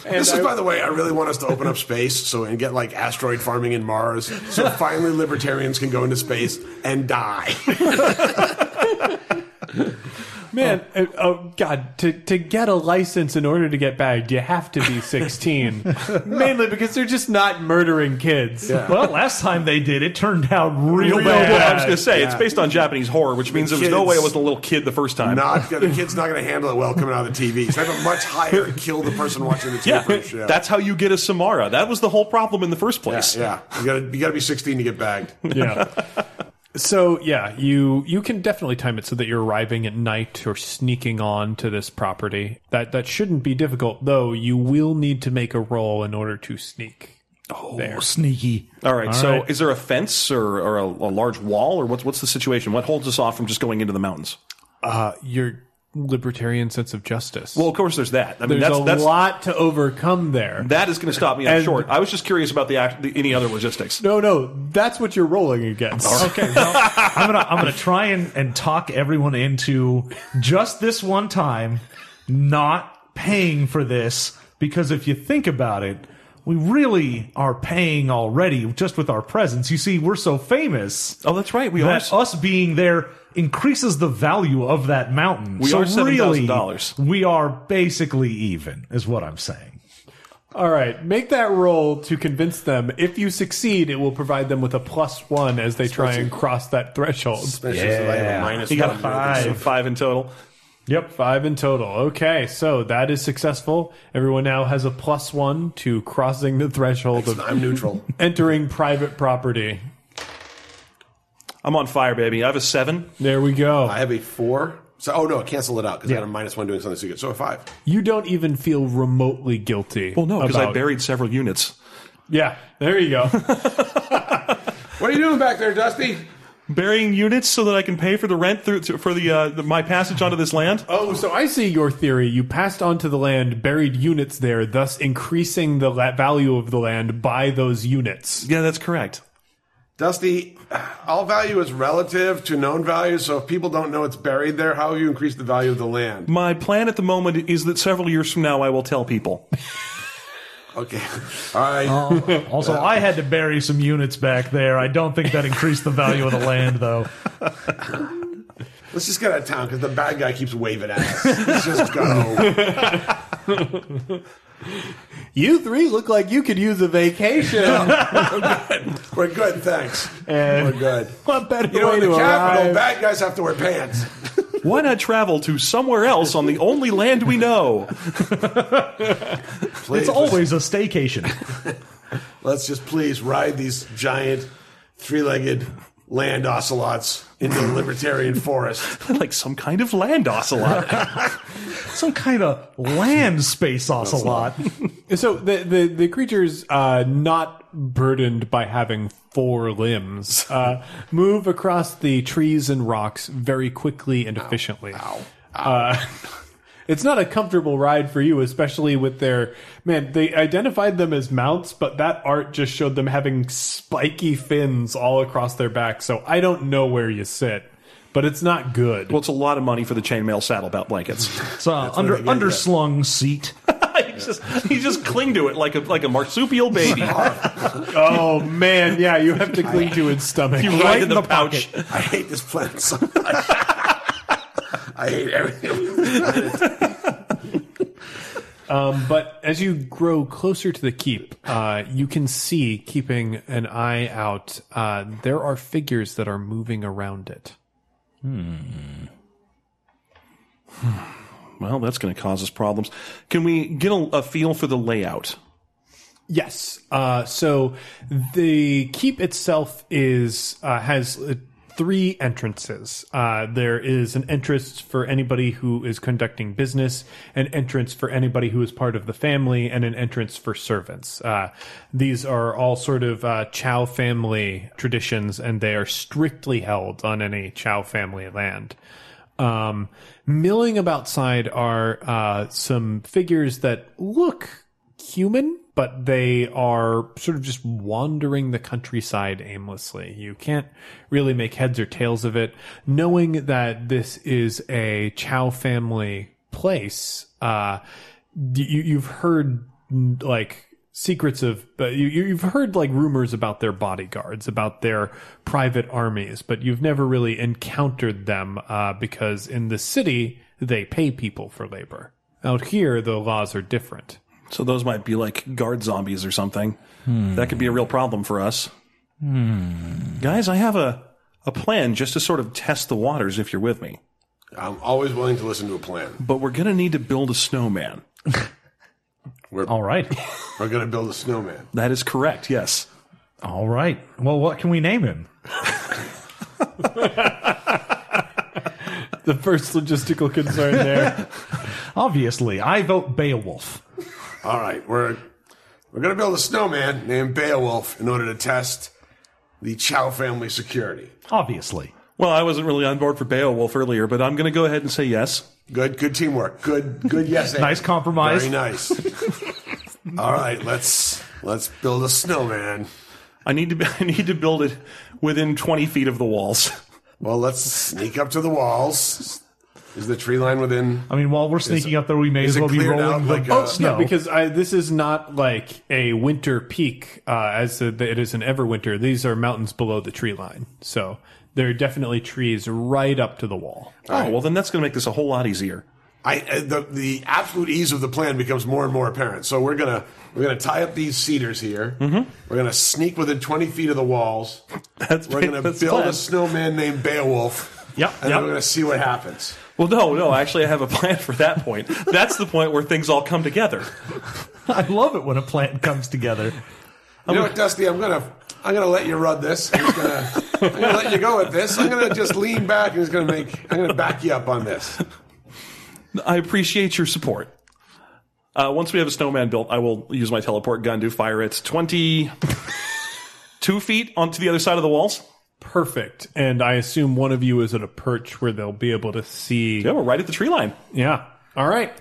This is, by the way, I really want us to open up space so and get like asteroid farming in Mars, so finally libertarians can go into space and die. Man, uh, oh God, to to get a license in order to get bagged, you have to be 16. Mainly because they're just not murdering kids. Well, last time they did, it turned out real, Well, bad. I was going to say it's based on Japanese horror, which means there was no way it was a little kid the first time. Not the kid's not going to handle it well coming out of the TV. So they have a much higher kill the person watching the TV yeah, ratio. that's how you get a Samara. That was the whole problem in the first place. yeah. You got to you got to be 16 to get bagged. Yeah. So yeah, you you can definitely time it so that you're arriving at night or sneaking on to this property. That that shouldn't be difficult, though. You will need to make a roll in order to sneak. Oh, sneaky. All right. so, right. is there a fence or, or a, a large wall, or what's what's the situation? What holds us off from just going into the mountains? Uh, your libertarian sense of justice. Well, of course, there's that. I mean, there's that's a that's lot to overcome there. that is going to stop me up And- short. I was just curious about the, act, the any other logistics. no, no, that's what you're rolling against. Okay, well, I'm gonna I'm gonna try and, and talk everyone into just this one time not paying for this because if you think about it, we really are paying already just with our presence. You see, we're so famous Oh, that's right. We that are. us being there increases the value of that mountain. We so are really, $7,000. we are basically even, is what I'm saying. All right, make that roll to convince them. If you succeed, it will provide them with a plus one as they try and cross that threshold. Especially if they have a Yeah. minus You got one. five. So five in total. Yep. Five in total. Okay, so that is successful. Everyone now has a plus one to crossing the threshold of I'm neutral. entering private property. I'm on fire, baby. I have a seven. There we go. I have a four. So, oh no, cancel it out because I got a minus one doing something secret. So a five. You don't even feel remotely guilty. Well, no, because I about- buried several units. Yeah, there you go. What are you doing back there, Dusty? Burying units so that I can pay for the rent through, for the, uh, the my passage onto this land. oh, so I see your theory. You passed onto the land, buried units there, thus increasing the la- value of the land by those units. Yeah, that's correct. Dusty, all value is relative to known value. So if people don't know it's buried there, how have you increased the value of the land? My plan at the moment is that several years from now I will tell people. Okay. All right. Oh, also, I had to bury some units back there. I don't think that increased the value of the land, though. Let's just get out of town because the bad guy keeps waving at us. Let's just go. You three look like you could use a vacation. We're good, thanks. And- We're good. what better You know, way in the to capital, arrive? bad guys have to wear pants. Why not travel to somewhere else on the only land we know? Please, It's always a staycation. Let's just please ride these giant three-legged land ocelots into the libertarian forest. like some kind of land ocelot. Some kind of land space ocelot. So the the the creatures uh, not burdened by having four limbs uh, move across the trees and rocks very quickly and efficiently. Uh, it's not a comfortable ride for you, especially with their man. They identified them as mounts, but that art just showed them having spiky fins all across their back. So I don't know where you sit. but it's not good. Well, it's a lot of money for the chainmail saddle belt blankets. It's a under they get, underslung seat. he just he just cling to it like a like a marsupial baby. oh man, yeah, you have to cling to its stomach. You right in the, pouch. I hate this planet so much. I hate everything. But as you grow closer to the keep, uh, you can see, keeping an eye out, uh, there are figures that are moving around it. Well, that's going to cause us problems. Can we get a, a feel for the layout? Yes. Uh, so the keep itself is uh, has uh, three entrances. Uh, there is an entrance for anybody who is conducting business, an entrance for anybody who is part of the family, and an entrance for servants. Uh, these are all sort of uh, Chow family traditions, and they are strictly held on any Chow family land. Um, milling about side are uh, some figures that look human, but they are sort of just wandering the countryside aimlessly. You can't really make heads or tails of it. Knowing that this is a Chow family place, uh, you, you've heard like secrets of but you, you've heard like rumors about their bodyguards about their private armies but you've never really encountered them uh, because in the city they pay people for labor out here the laws are different So those might be like guard zombies or something. That could be a real problem for us. Guys, I have a, a plan just to sort of test the waters if you're with me. I'm always willing to listen to a plan. But we're going to need to build a snowman. All right. We're going to build a snowman. That is correct, yes. All right. Well, what can we name him? the first logistical concern there Obviously, I vote Beowulf. All right, we're we're going to build a snowman named Beowulf in order to test the Chow family security. Obviously. Well, I wasn't really on board for Beowulf earlier, but I'm going to go ahead and say yes. Good, good teamwork. Good, good. Yes, Ed. Nice compromise. Very nice. All right, let's let's build a snowman. I need to I need to build it within 20 feet of the walls. Well, let's sneak up to the walls. Is the tree line within? I mean, while we're sneaking up there, we may is as it well be cleared rolling out the like oh, a- snow. Yeah, because I, this is not like a winter peak uh, as a, it is an Everwinter. These are mountains below the tree line, so there are definitely trees right up to the wall. Oh, well then that's going to make this a whole lot easier. I uh, the the absolute ease of the plan becomes more and more apparent. So we're gonna we're gonna tie up these cedars here. Mm-hmm. We're gonna sneak within twenty feet of the walls. That's We're gonna that's build plan. a snowman named Beowulf. Yep, and yep. then we're gonna see what happens. Well, no, no, actually I have a plan for that point. That's the point where things all come together. I love it when a plan comes together. You know what, Dusty? I'm gonna I'm gonna let you run this. I'm, just gonna, I'm gonna let you go with this. I'm gonna just lean back and just gonna make I'm gonna back you up on this. I appreciate your support. Uh, once we have a snowman built, I will use my teleport gun to fire it 22 feet onto the other side of the walls. Perfect. And I assume one of you is at a perch where they'll be able to see. Yeah, we're right at the tree line. Yeah. All right.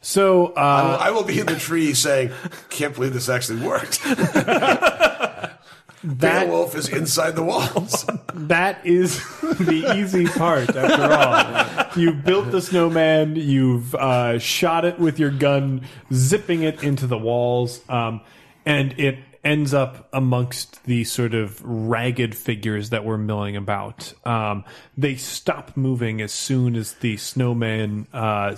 So I uh, will, I will be in the tree saying, "Can't believe this actually worked." that Beowulf is inside the walls. that is the easy part. After all, you built the snowman. You've uh, shot it with your gun, zipping it into the walls, um, and it ends up amongst the sort of ragged figures that were milling about. Um, they stop moving as soon as the snowman uh,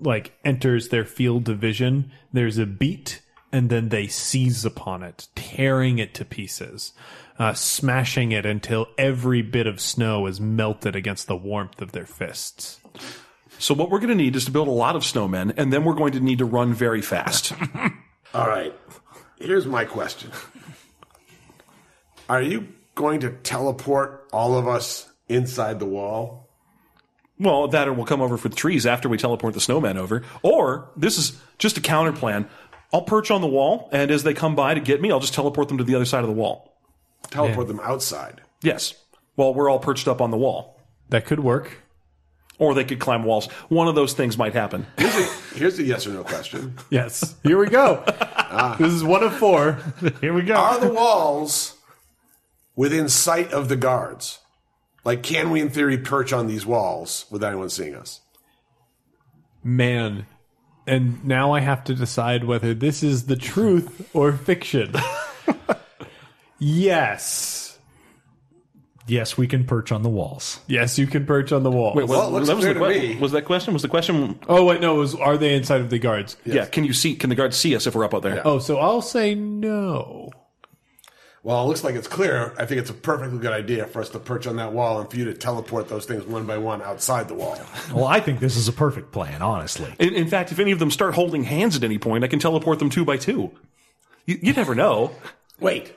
like enters their field of vision. There's a beat, and then they seize upon it, tearing it to pieces, uh, smashing it until every bit of snow is melted against the warmth of their fists. So what we're going to need is to build a lot of snowmen, and then we're going to need to run very fast. All right. Here's my question. Are you going to teleport all of us inside the wall? well, that or we'll come over for the trees after we teleport the snowman over. Or this is just a counter plan. I'll perch on the wall, and as they come by to get me, I'll just teleport them to the other side of the wall. Teleport them outside. Yes. Well, we're all perched up on the wall. That could work. Or they could climb walls. One of those things might happen. Here's a, here's a yes or no question. Yes. Here we go. Ah. This is one of four. Here we go. Are the walls within sight of the guards? Like, can we, in theory, perch on these walls without anyone seeing us? Man. And now I have to decide whether this is the truth or fiction. yes. Yes, we can perch on the walls. Yes, you can perch on the wall. Wait, Well, it looks that was clear the to que- me. Was that question? Was the question? oh wait, no. It was are they inside of the guards? Yeah. Can you see? Can the guards see us if we're up out there? Oh, so I'll say no. Well, it looks like it's clear. I think it's a perfectly good idea for us to perch on that wall and for you to teleport those things one by one outside the wall. Well, I think this is a perfect plan, honestly. In, in fact, if any of them start holding hands at any point, I can teleport them two by two. You, you never know. Wait,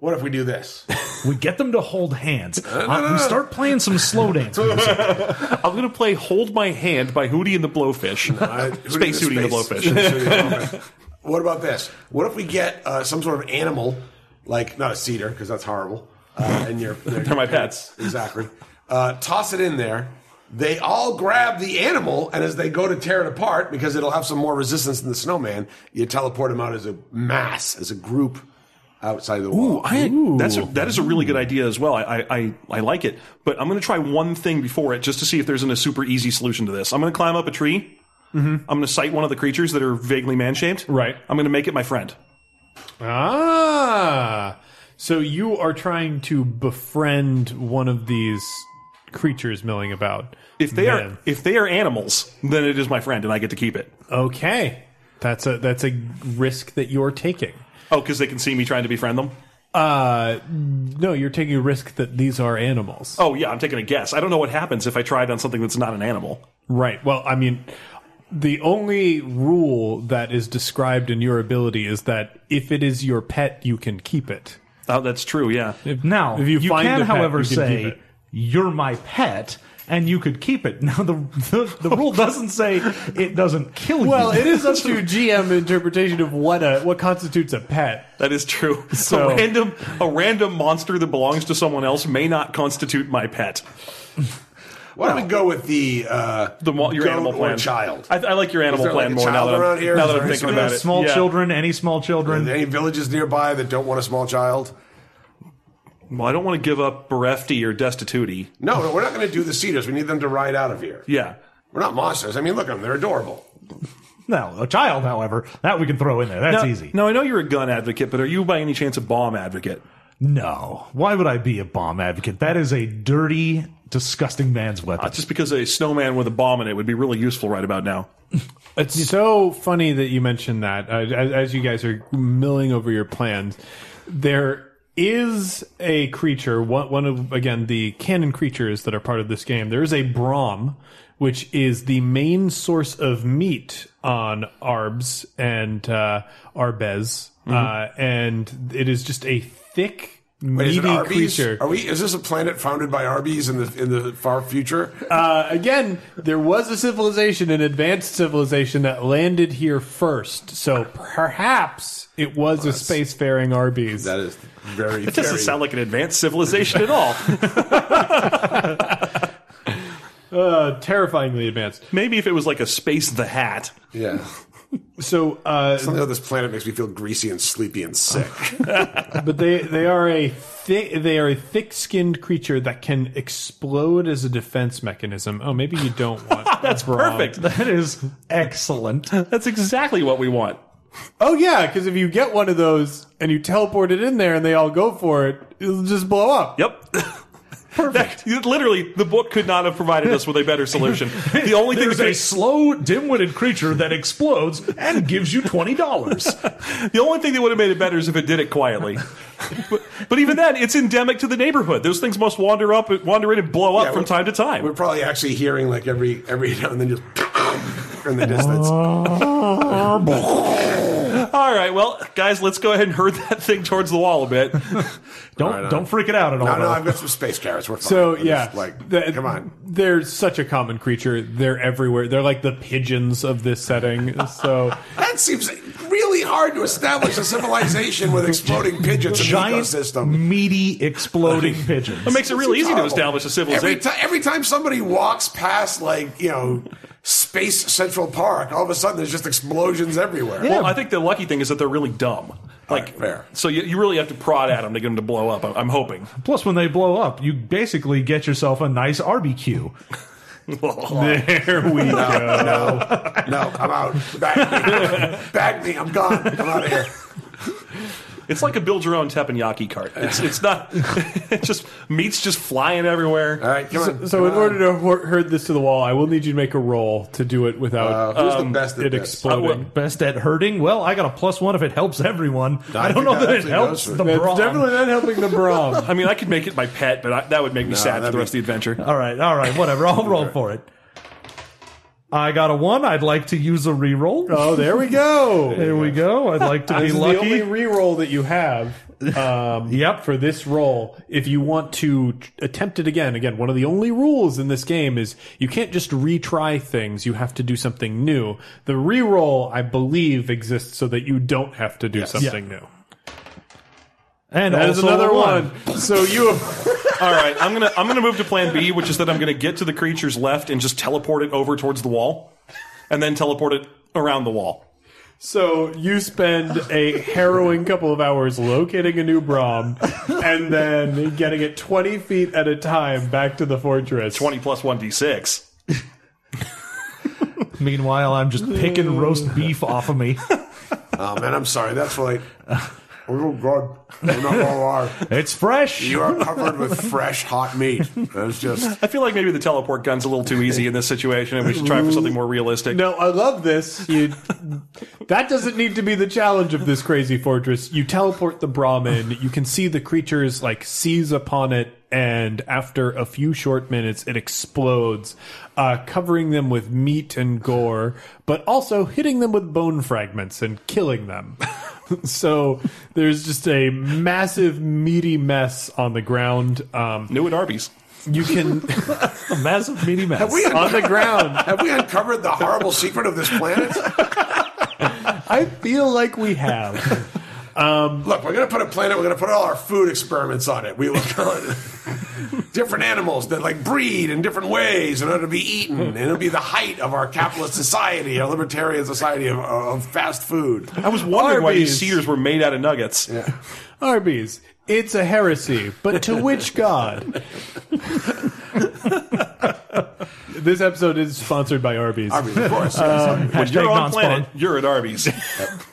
what if we do this? We get them to hold hands. Uh, we start playing some slow dance music. I'm going to play "Hold My Hand" by Hootie and the Blowfish. Uh, Space Hootie and the Space- Blowfish. Hootie and the Blowfish. what about this? What if we get uh, some sort of animal, like not a cedar because that's horrible, uh, and you're, They're my pets. Exactly. Uh, toss it in there. They all grab the animal, and as they go to tear it apart, because it'll have some more resistance than the snowman, you teleport them out as a mass, as a group outside of the wall. Ooh, I, that's a, that is a really good idea as well. I, I, I, I like it, but I'm going to try one thing before it just to see if there's a super easy solution to this. I'm going to climb up a tree. I'm going to sight one of the creatures that are vaguely man shaped. Right. I'm going to make it my friend. Ah. So you are trying to befriend one of these creatures milling about. If they Man. are if they are animals, then it is my friend, and I get to keep it. Okay. That's a that's a risk that you're taking. Oh, because they can see me trying to befriend them. Uh no, you're taking a risk that these are animals. Oh yeah, I'm taking a guess. I don't know what happens if I try it on something that's not an animal. Right. Well, I mean, the only rule that is described in your ability is that if it is your pet, you can keep it. Oh, that's true. Yeah. Now, If you you, find can, a pet, however, you can keep say, it. you're my pet, and you could keep it. Now, the, the, the rule doesn't say it doesn't kill you. Well, it is up to GM interpretation of what a what constitutes a pet. That is true. So- a random a random monster that belongs to someone else may not constitute my pet. Why don't we go with the uh, The your goat animal or plan. child? I, I like your animal plan like, more now child that I'm, here? now that I'm thinking about it. small Yeah. children, any small children. any villages nearby that don't want a small child? Well, I don't want to give up Berefty or Destitutey. No, no, we're not going to do the cedars. We need them to ride out of here. Yeah. We're not monsters. I mean, look at them; they're adorable. No, a child, however, that we can throw in there. That's Now, easy. now I know you're a gun advocate, but are you by any chance a bomb advocate? No. Why would I be a bomb advocate? That is a dirty, disgusting man's weapon. Just because a snowman with a bomb in it would be really useful right about now. It's so funny that you mentioned that. Uh, as, as you guys are milling over your plans, there is a creature. One, one of again the canon creatures that are part of this game. There is a Brahm, which is the main source of meat on Arbs and uh, Arbez, uh, and it is just a thick. Wait, is it meaty Arby's? creature. Are we? Is this a planet founded by Arby's in the in the far future? Uh, again, there was a civilization, an advanced civilization that landed here first. So perhaps it was a spacefaring Arby's. that is very. It doesn't sound like an advanced civilization at all. uh, terrifyingly advanced. Maybe if it was like a space the hat. Yeah. So, uh, Something about this planet makes me feel greasy and sleepy and sick. but they they are a thick they are a thick skinned creature that can explode as a defense mechanism. Oh, maybe you don't want That's perfect. that is excellent. That's exactly what we want. Oh yeah, because if you get one of those and you teleport it in there and they all go for it, it'll just blow up. Yep. Perfect. literally, the book could not have provided us with a better solution. The only thing There's that a slow, dim-witted creature that explodes and gives you twenty dollars. the only thing that would have made it better is if it did it quietly. but, but even then, it's endemic to the neighborhood. Those things must wander up, wander in, and blow up Yeah, from time to time. We're probably actually hearing like every every now and then just in the distance. All right, well, guys, let's go ahead and herd that thing towards the wall a bit. Don't Right uh, don't freak it out at all. No, no, though. I've got some space carrots. We're fine. So yeah, like the- come on. They're such a common creature. They're everywhere. They're like the pigeons of this setting. So That seems really hard to establish a civilization with exploding pigeons giant, ecosystem. meaty, exploding pigeons. It makes it really easy to establish a Every, civilization. every time somebody walks past, like, you know, Space Central Park, all of a sudden there's just explosions everywhere. Well, I think the lucky thing is that they're really dumb. Like fair. So you, you really have to prod at them to get them to blow up. I'm, I'm hoping. Plus, when they blow up, you basically get yourself a nice barbecue. There we go. No, I'm out. Bag me. Bag me. I'm gone. I'm out of here. It's like a build your own teppanyaki cart. It's it's not. it's just meat's just flying everywhere. All right, come on. So, in order to hor- herd this to the wall, I will need you to make a roll to do it without Uh, who's the best at it this? exploding. Best at hurting? Well, I got a plus one if it helps everyone. I, I don't think know that that it actually helps does. the That's brawn. definitely not helping the Brom. I mean, I could make it my pet, but I, that would make me sad for that'd the be- rest of the adventure. All right, all right, whatever. I'll roll for it. I got a one. I'd like to use a reroll. oh, there we go. There we go. I'd like to be This is lucky. the only re-roll that you have. Um, Yep. For this roll, if you want to attempt it again, again, one of the only rules in this game is you can't just retry things. You have to do something new. The re-roll, I believe, exists so that you don't have to do something new. And That is another a one. So you have. All right, I'm gonna I'm gonna move to Plan B, which is that I'm gonna get to the creature's left and just teleport it over towards the wall, and then teleport it around the wall. So you spend a harrowing couple of hours locating a new Brom, and then getting it twenty feet at a time back to the fortress. Twenty plus one d6. Meanwhile, I'm just picking roast beef off of me. Oh man, I'm sorry. That's like. Oh God! I'm not gonna lie. It's fresh. You are covered with fresh, hot meat. That's just. I feel like maybe the teleport gun's a little too easy in this situation, and we should try for something more realistic. No, I love this. You, that doesn't need to be the challenge of this crazy fortress. You teleport the Brahmin. You can see the creatures like seize upon it, and after a few short minutes, it explodes, uh, covering them with meat and gore, but also hitting them with bone fragments and killing them. so there's just a massive meaty mess on the ground. Um, New at Arby's. you can a massive meaty mess. Have we, on the ground. have we uncovered the horrible secret of this planet? I feel like we have. Um, Look, we're going to put a planet. We're going to put all our food experiments on it. We will different animals that like breed in different ways in order to be eaten, and it'll be the height of our capitalist society, our libertarian society of, of fast food. I was wondering why these Arby's. cedars were made out of nuggets. Arby's. It's a heresy, but to which God? this episode is sponsored by Arby's. I mean, of course. Uh, when you're on non-spawn. planet, you're at Arby's.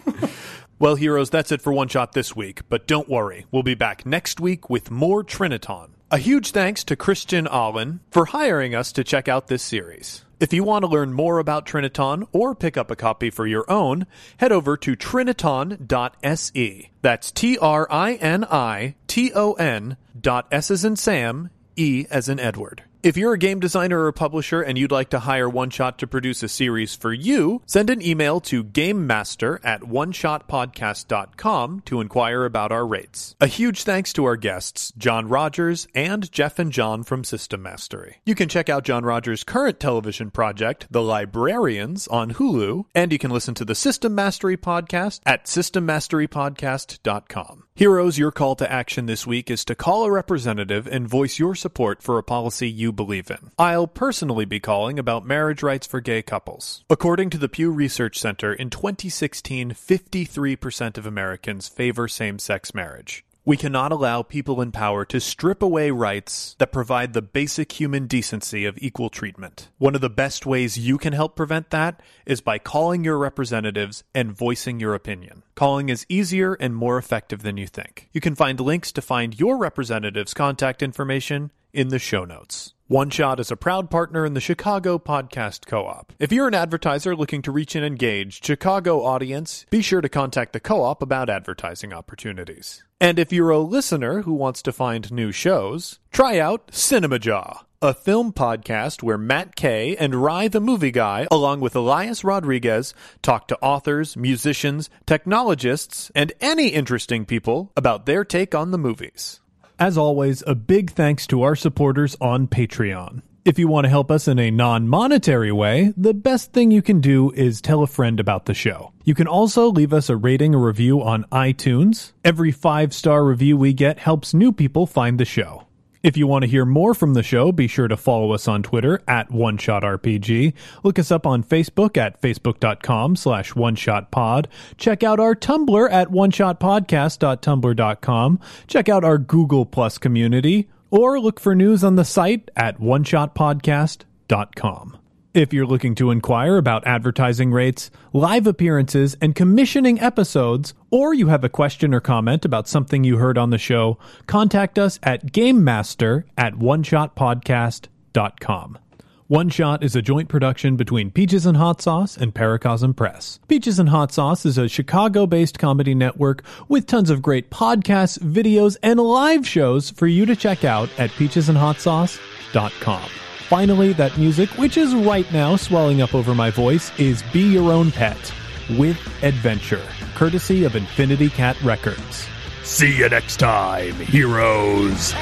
Well, heroes, that's it for One Shot this week, but don't worry, we'll be back next week with more Triniton. A huge thanks to Christian Allen for hiring us to check out this series. If you want to learn more about Triniton or pick up a copy for your own, head over to triniton.se. That's T R I N I T O N dot S as in Sam, E as in Edward. If you're a game designer or publisher and you'd like to hire One Shot to produce a series for you, send an email to gamemaster at oneshotpodcast.com to inquire about our rates. A huge thanks to our guests, John Rogers and Jeff and John from System Mastery. You can check out John Rogers' current television project, The Librarians, on Hulu, and you can listen to the System Mastery podcast at systemmasterypodcast.com. Heroes, your call to action this week is to call a representative and voice your support for a policy you believe in. I'll personally be calling about marriage rights for gay couples. According to the Pew Research Center, in 2016, 53% of Americans favor same sex marriage. We cannot allow people in power to strip away rights that provide the basic human decency of equal treatment. One of the best ways you can help prevent that is by calling your representatives and voicing your opinion. Calling is easier and more effective than you think. You can find links to find your representative's contact information in the show notes. One Shot is a proud partner in the Chicago Podcast Co op. If you're an advertiser looking to reach an engaged Chicago audience, be sure to contact the co op about advertising opportunities. And if you're a listener who wants to find new shows, try out Cinema Jaw, a film podcast where Matt Kay and Rye the Movie Guy, along with Elias Rodriguez, talk to authors, musicians, technologists, and any interesting people about their take on the movies. As always, a big thanks to our supporters on Patreon. If you want to help us in a non monetary way, the best thing you can do is tell a friend about the show. You can also leave us a rating or review on iTunes. Every five star review we get helps new people find the show. If you want to hear more from the show, be sure to follow us on Twitter at OneShotRPG. Look us up on Facebook at facebook.com slash OneShotPod. Check out our Tumblr at OneShotPodcast.tumblr.com. Check out our Google Plus community, or look for news on the site at OneShotPodcast.com. If you're looking to inquire about advertising rates, live appearances, and commissioning episodes, or you have a question or comment about something you heard on the show, contact us at GameMaster at OneShotPodcast.com. One Shot is a joint production between Peaches and Hot Sauce and Paracosm Press. Peaches and Hot Sauce is a Chicago based comedy network with tons of great podcasts, videos, and live shows for you to check out at peachesandhotsauce.com. Finally, that music, which is right now swelling up over my voice, is Be Your Own Pet with Adventure, courtesy of Infinity Cat Records. See you next time, heroes.